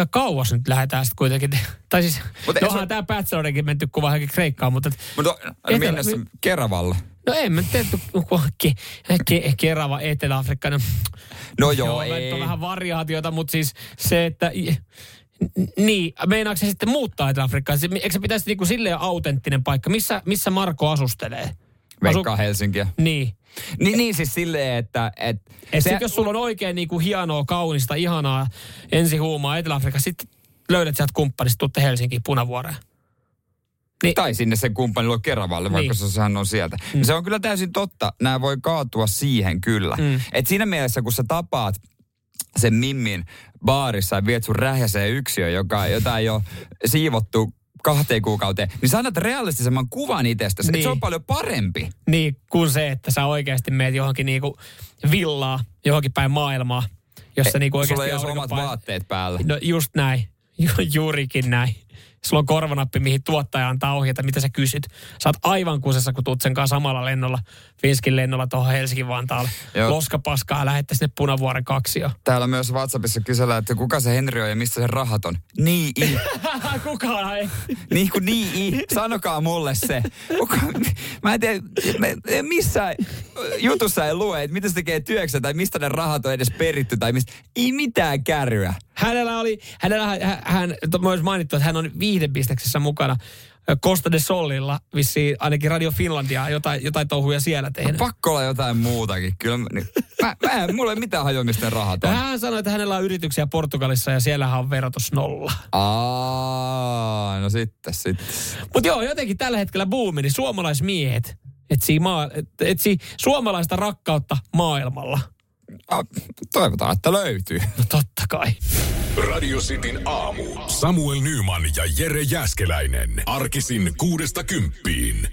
kauas nyt lähdetään sitten kuitenkin. Tai siis, Mutta no onhan tämä Bachelorikin menty kuva johonkin Kreikkaan, mutta Mutta no, Etelä- mennä se Keravalle. no ei me tehty ke, ke, Kerava Etelä-Afrikka. No, No joo, Joo, ei. nyt on vähän variaatiota, mutta siis se, että... Niin, meinaako se sitten muuttaa Etelä-Afrikkaan? Eikö se pitäisi niinku silleen autenttinen paikka? Missä, missä Marko asustelee? Veikkaa Helsinkiä. Niin. Niin, niin siis silleen, että... Et, Et se- sit, jos sulla on oikein niinku hienoa, kaunista, ihanaa ensihuumaa Etelä-Afrikassa, sitten löydät sieltä kumppanista, tuutte Helsinkiin punavuoreen. Tai sinne sen kumppanilla Keravalle, vaikka Niin. se sehän on sieltä. Mm. Se on kyllä täysin totta. Nämä voi kaatua siihen kyllä. Mm. Mm. Et siinä mielessä, kun sä tapaat sen Mimmin baarissa ja viet sun rähjäseen yksiö, joka, jota ei ole siivottu kahteen kuukauteen, niin sä annat realistisemman kuvan itsestäsi. Niin. Se on paljon parempi. Niin, kuin se, että sä oikeasti meet johonkin niinku villaa, johonkin päin maailmaa, jossa Eh, niinku oikeasti... Sulla ei ole omat vaatteet päällä. No just näin. Ju- juurikin näin. Sulla on korvanappi, mihin tuottaja antaa ohjeita, mitä sä kysyt. Sä oot aivan kusessa, kun tuut sen kanssa samalla lennolla, Finskin lennolla tuohon Helsinki-Vantaalle. Joo. Loskapaskaa ja lähette sinne Punavuoren kaksio. Täällä myös WhatsAppissa kysellään, että kuka se Henri on ja mistä se rahat on. Niin, i. Kukaan ei. Niin kuin niin, i. Sanokaa mulle se. Kuka, mä en tiedä, me, missään jutussa ei lue, että mitä se tekee työksä tai mistä ne rahat on edes peritty tai mistä. Ei mitään kärryä. Hänellä oli, hänellä, hän, hän to- myös mainittu, että hän on viihdebisteksessä mukana. Costa de Solilla, vissiin ainakin Radio Finlandia, jotain, jotain touhuja siellä No, tehnyt. pakko olla jotain muutakin. Kyllä, mä- niin, mä, mä en, mulla ei mitään hajoa, mistä rahat on. Hän sanoi, että hänellä on yrityksiä Portugalissa ja siellähän on verotus nolla. Aa, no sitten, sitten. Mutta joo, jotenkin tällä hetkellä buumi, niin suomalaismiehet etsii, maa, et- etsii suomalaista rakkautta maailmalla. Ah, toivotaan, että löytyy. No totta kai. Radio Cityn aamu. Samuel Nyman ja Jere Jäskeläinen. Arkisin kuudesta kymppiin.